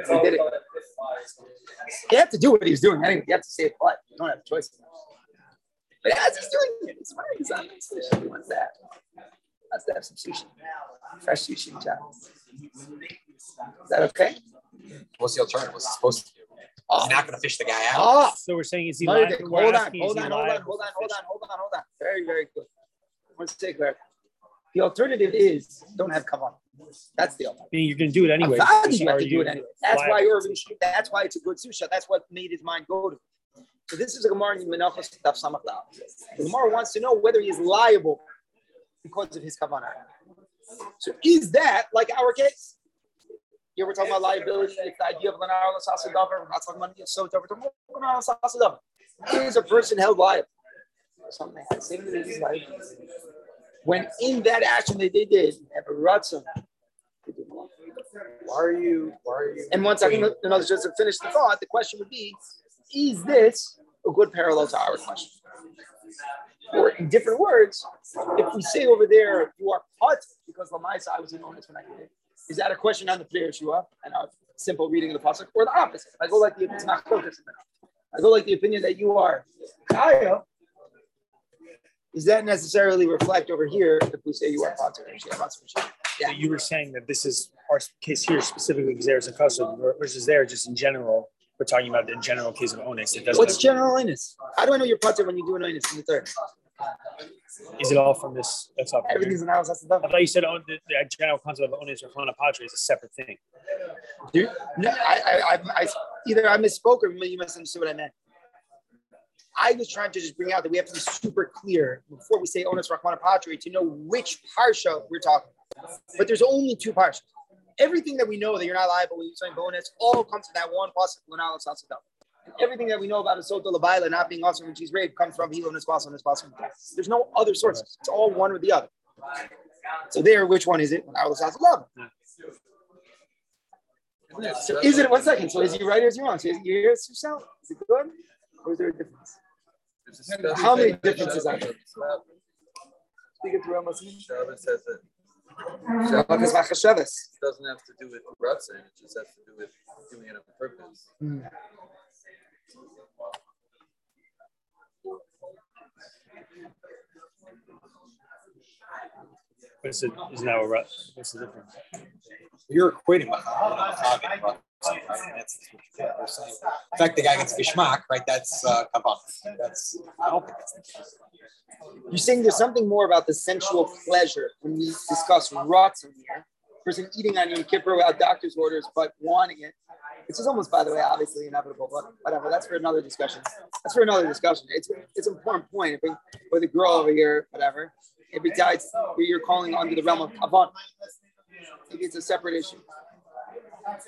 He did it. You have to do what he's doing anyway. You have to save life. You don't have a choice. But as he's doing it, he's wearing his own sushi. He wants that. Has to have some sushi. Fresh sushi in. Is that okay? What's the alternative? What's he supposed to do? Oh, He's not going to fish the guy out. oh. So we're saying is he Another liable? thing. we're Hold on, hold on, hold on, hold on, hold on, hold on, hold on. Very, very good. One second. The alternative is don't have kavanah. That's the alternative. Meaning you're going to do it anyway. You have to do it anyway. That's why liable? Irvin. That's why it's a good susha. That's what made his mind go to. So this is a Gemara in Menachos Daf Samach Daled. The Gemara wants to know whether he is liable because of his kavanah. So is that like our case? Here we're talking about liability. It's the idea of Lenar Lasasa Davar. We're not talking about Davar. We're talking about Is a person held liable? Something same with his life. When in that action that they did, have a ratzon. Why are you? Why are you? And once I can, know, just to finish the thought, the question would be, is this a good parallel to our question? Or in different words, if we say over there, you are hot because Lamaisa, I was in onus when I did it, is that a question on the prayer Shua and a simple reading of the pasuk, or the opposite? I go like the. I go like the opinion that you are Kaya. That necessarily reflect over here if we say you are Pater? So you were saying that this is our case here specifically because there's a custom versus there just in general. We're talking about the general case of onus. It doesn't. What's general onus? How do I know you're Pater when you do an onus in the third? Is it all from this? That's up. here? Everything's an analysis I thought you said oh, the, the general concept of onus or fana patre is a separate thing. Dude, no, I, I, I, I, either I misspoke or you misunderstood what I meant. I was trying to just bring out that we have to be super clear before we say Onus Rahman Patri to know which parsha we're talking about. But there's only two parshas. Everything that we know that you're not liable when you're saying bonus all comes from that one pasuk, Lunal Sasadam. And everything that we know about a Sota Labaila not being awesome when she's raped comes from Hilo Nispas on Nispas. There's no other sources. It's all one or the other. So there, which one is it? Lunal Sasadam. So is it one second? So is he right or is he wrong? So is it your yourself? Is it good? Or is there a difference? How many differences are there? Speak it through Amos. Shabbos says that Shabbos Machashavas. it doesn't have to do with Ratzin, it just has to do with doing it on purpose. What's it? Is now a rut? What's the difference? You're equating with right? That's what. In fact, the guy gets geschmack, right? That's uh, kavan. That's I don't think that's the case. You're saying there's something more about the sensual pleasure when we discuss rots in here. Person eating on Yom Kippur without doctor's orders, but wanting it. This is almost, by the way, obviously inevitable, but whatever. That's for another discussion. That's for another discussion. It's it's an important point. If we, with a girl over here, whatever. Every time it's- you're calling under the realm of kavan, it's a separate issue.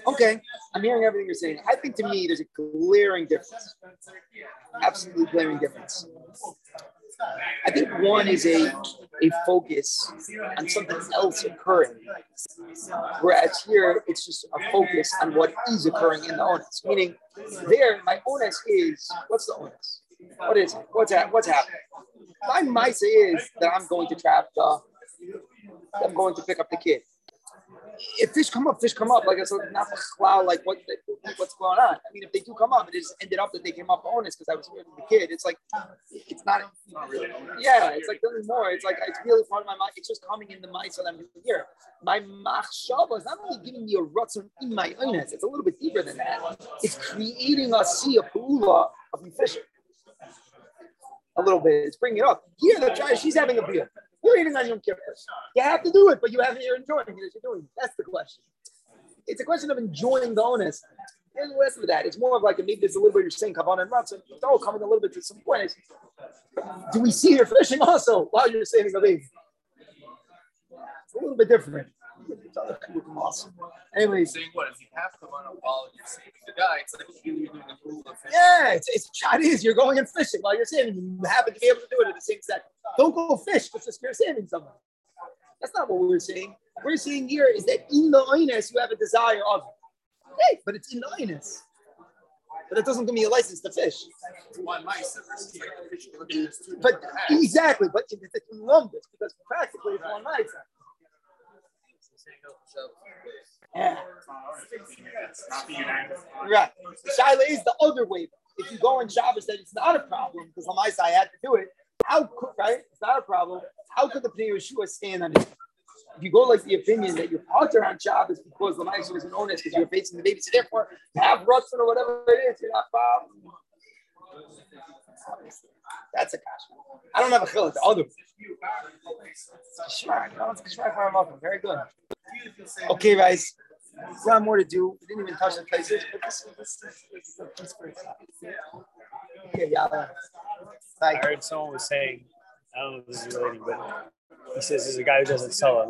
Okay, I'm hearing everything you're saying. I think to me there's a glaring difference. Absolutely glaring difference. I think one is a a focus on something else occurring, whereas here it's just a focus on what is occurring in the onus. Meaning, there my onus is what's the onus? What is it? What's that? What's happening? My mice is that I'm going to trap the. I'm going to pick up the kid if fish come up, fish come up. Like I said, not cloud like what what's going on. I mean, if they do come up, it just ended up that they came up honest because I was with the kid. It's like it's not. Yeah, it's like nothing more. It's like it's really part of my mind. It's just coming in the mind so that I'm here. My machshava is not only giving me a rutzon in my honest. It's a little bit deeper than that. It's creating a sea of pula of fishing. A little bit. It's bringing it up. Here, the child, she's having a beer. You're eating on Yom Kippur. You have to do it, but you have you're enjoying it as you're doing. it. That's the question. It's a question of enjoying the onus. And less of that. It's more of like maybe there's a little bit you're saying kavan and and it's all coming a little bit to some point. Do we see your fishing also while you're saving a baby? It's a little bit different. It's other people awesome. Anyways, Saying what? If you have to run a while you're saving the guy, it's like you're doing a rule of fishing. yeah, it's it's Chinese. You're going and fishing while you're saving. You happen to be able to do it at the same second. Don't go fish as you're saving someone. That's not what we're saying. What we're saying here is that in the oinus you have a desire of it. Hey, but it's in the oinus. But it doesn't give me a license to fish. One mice versus like the fish looking at two But exactly, but it's in lumbus because practically it's one night. Yeah. Right. Shaila is the other way. If you go on Shabbos, that it's not a problem because on my side I had to do it. How could right? It's not a problem. How could the Pnei Yeshua stand on it? If you go like the opinion that you're potter on Shabbos because the Maisa was an onus because you're facing the baby, so therefore have Rutzen or whatever it is, you're not problem. That's a kasha. I don't have a chiluk. The other. Kashmar. Very good. Okay, guys. A lot more to do. We didn't even touch the places, but this, is a piece for. Okay, yeah. I heard someone was saying, I don't know if this is related, but he says there's a guy who doesn't sell a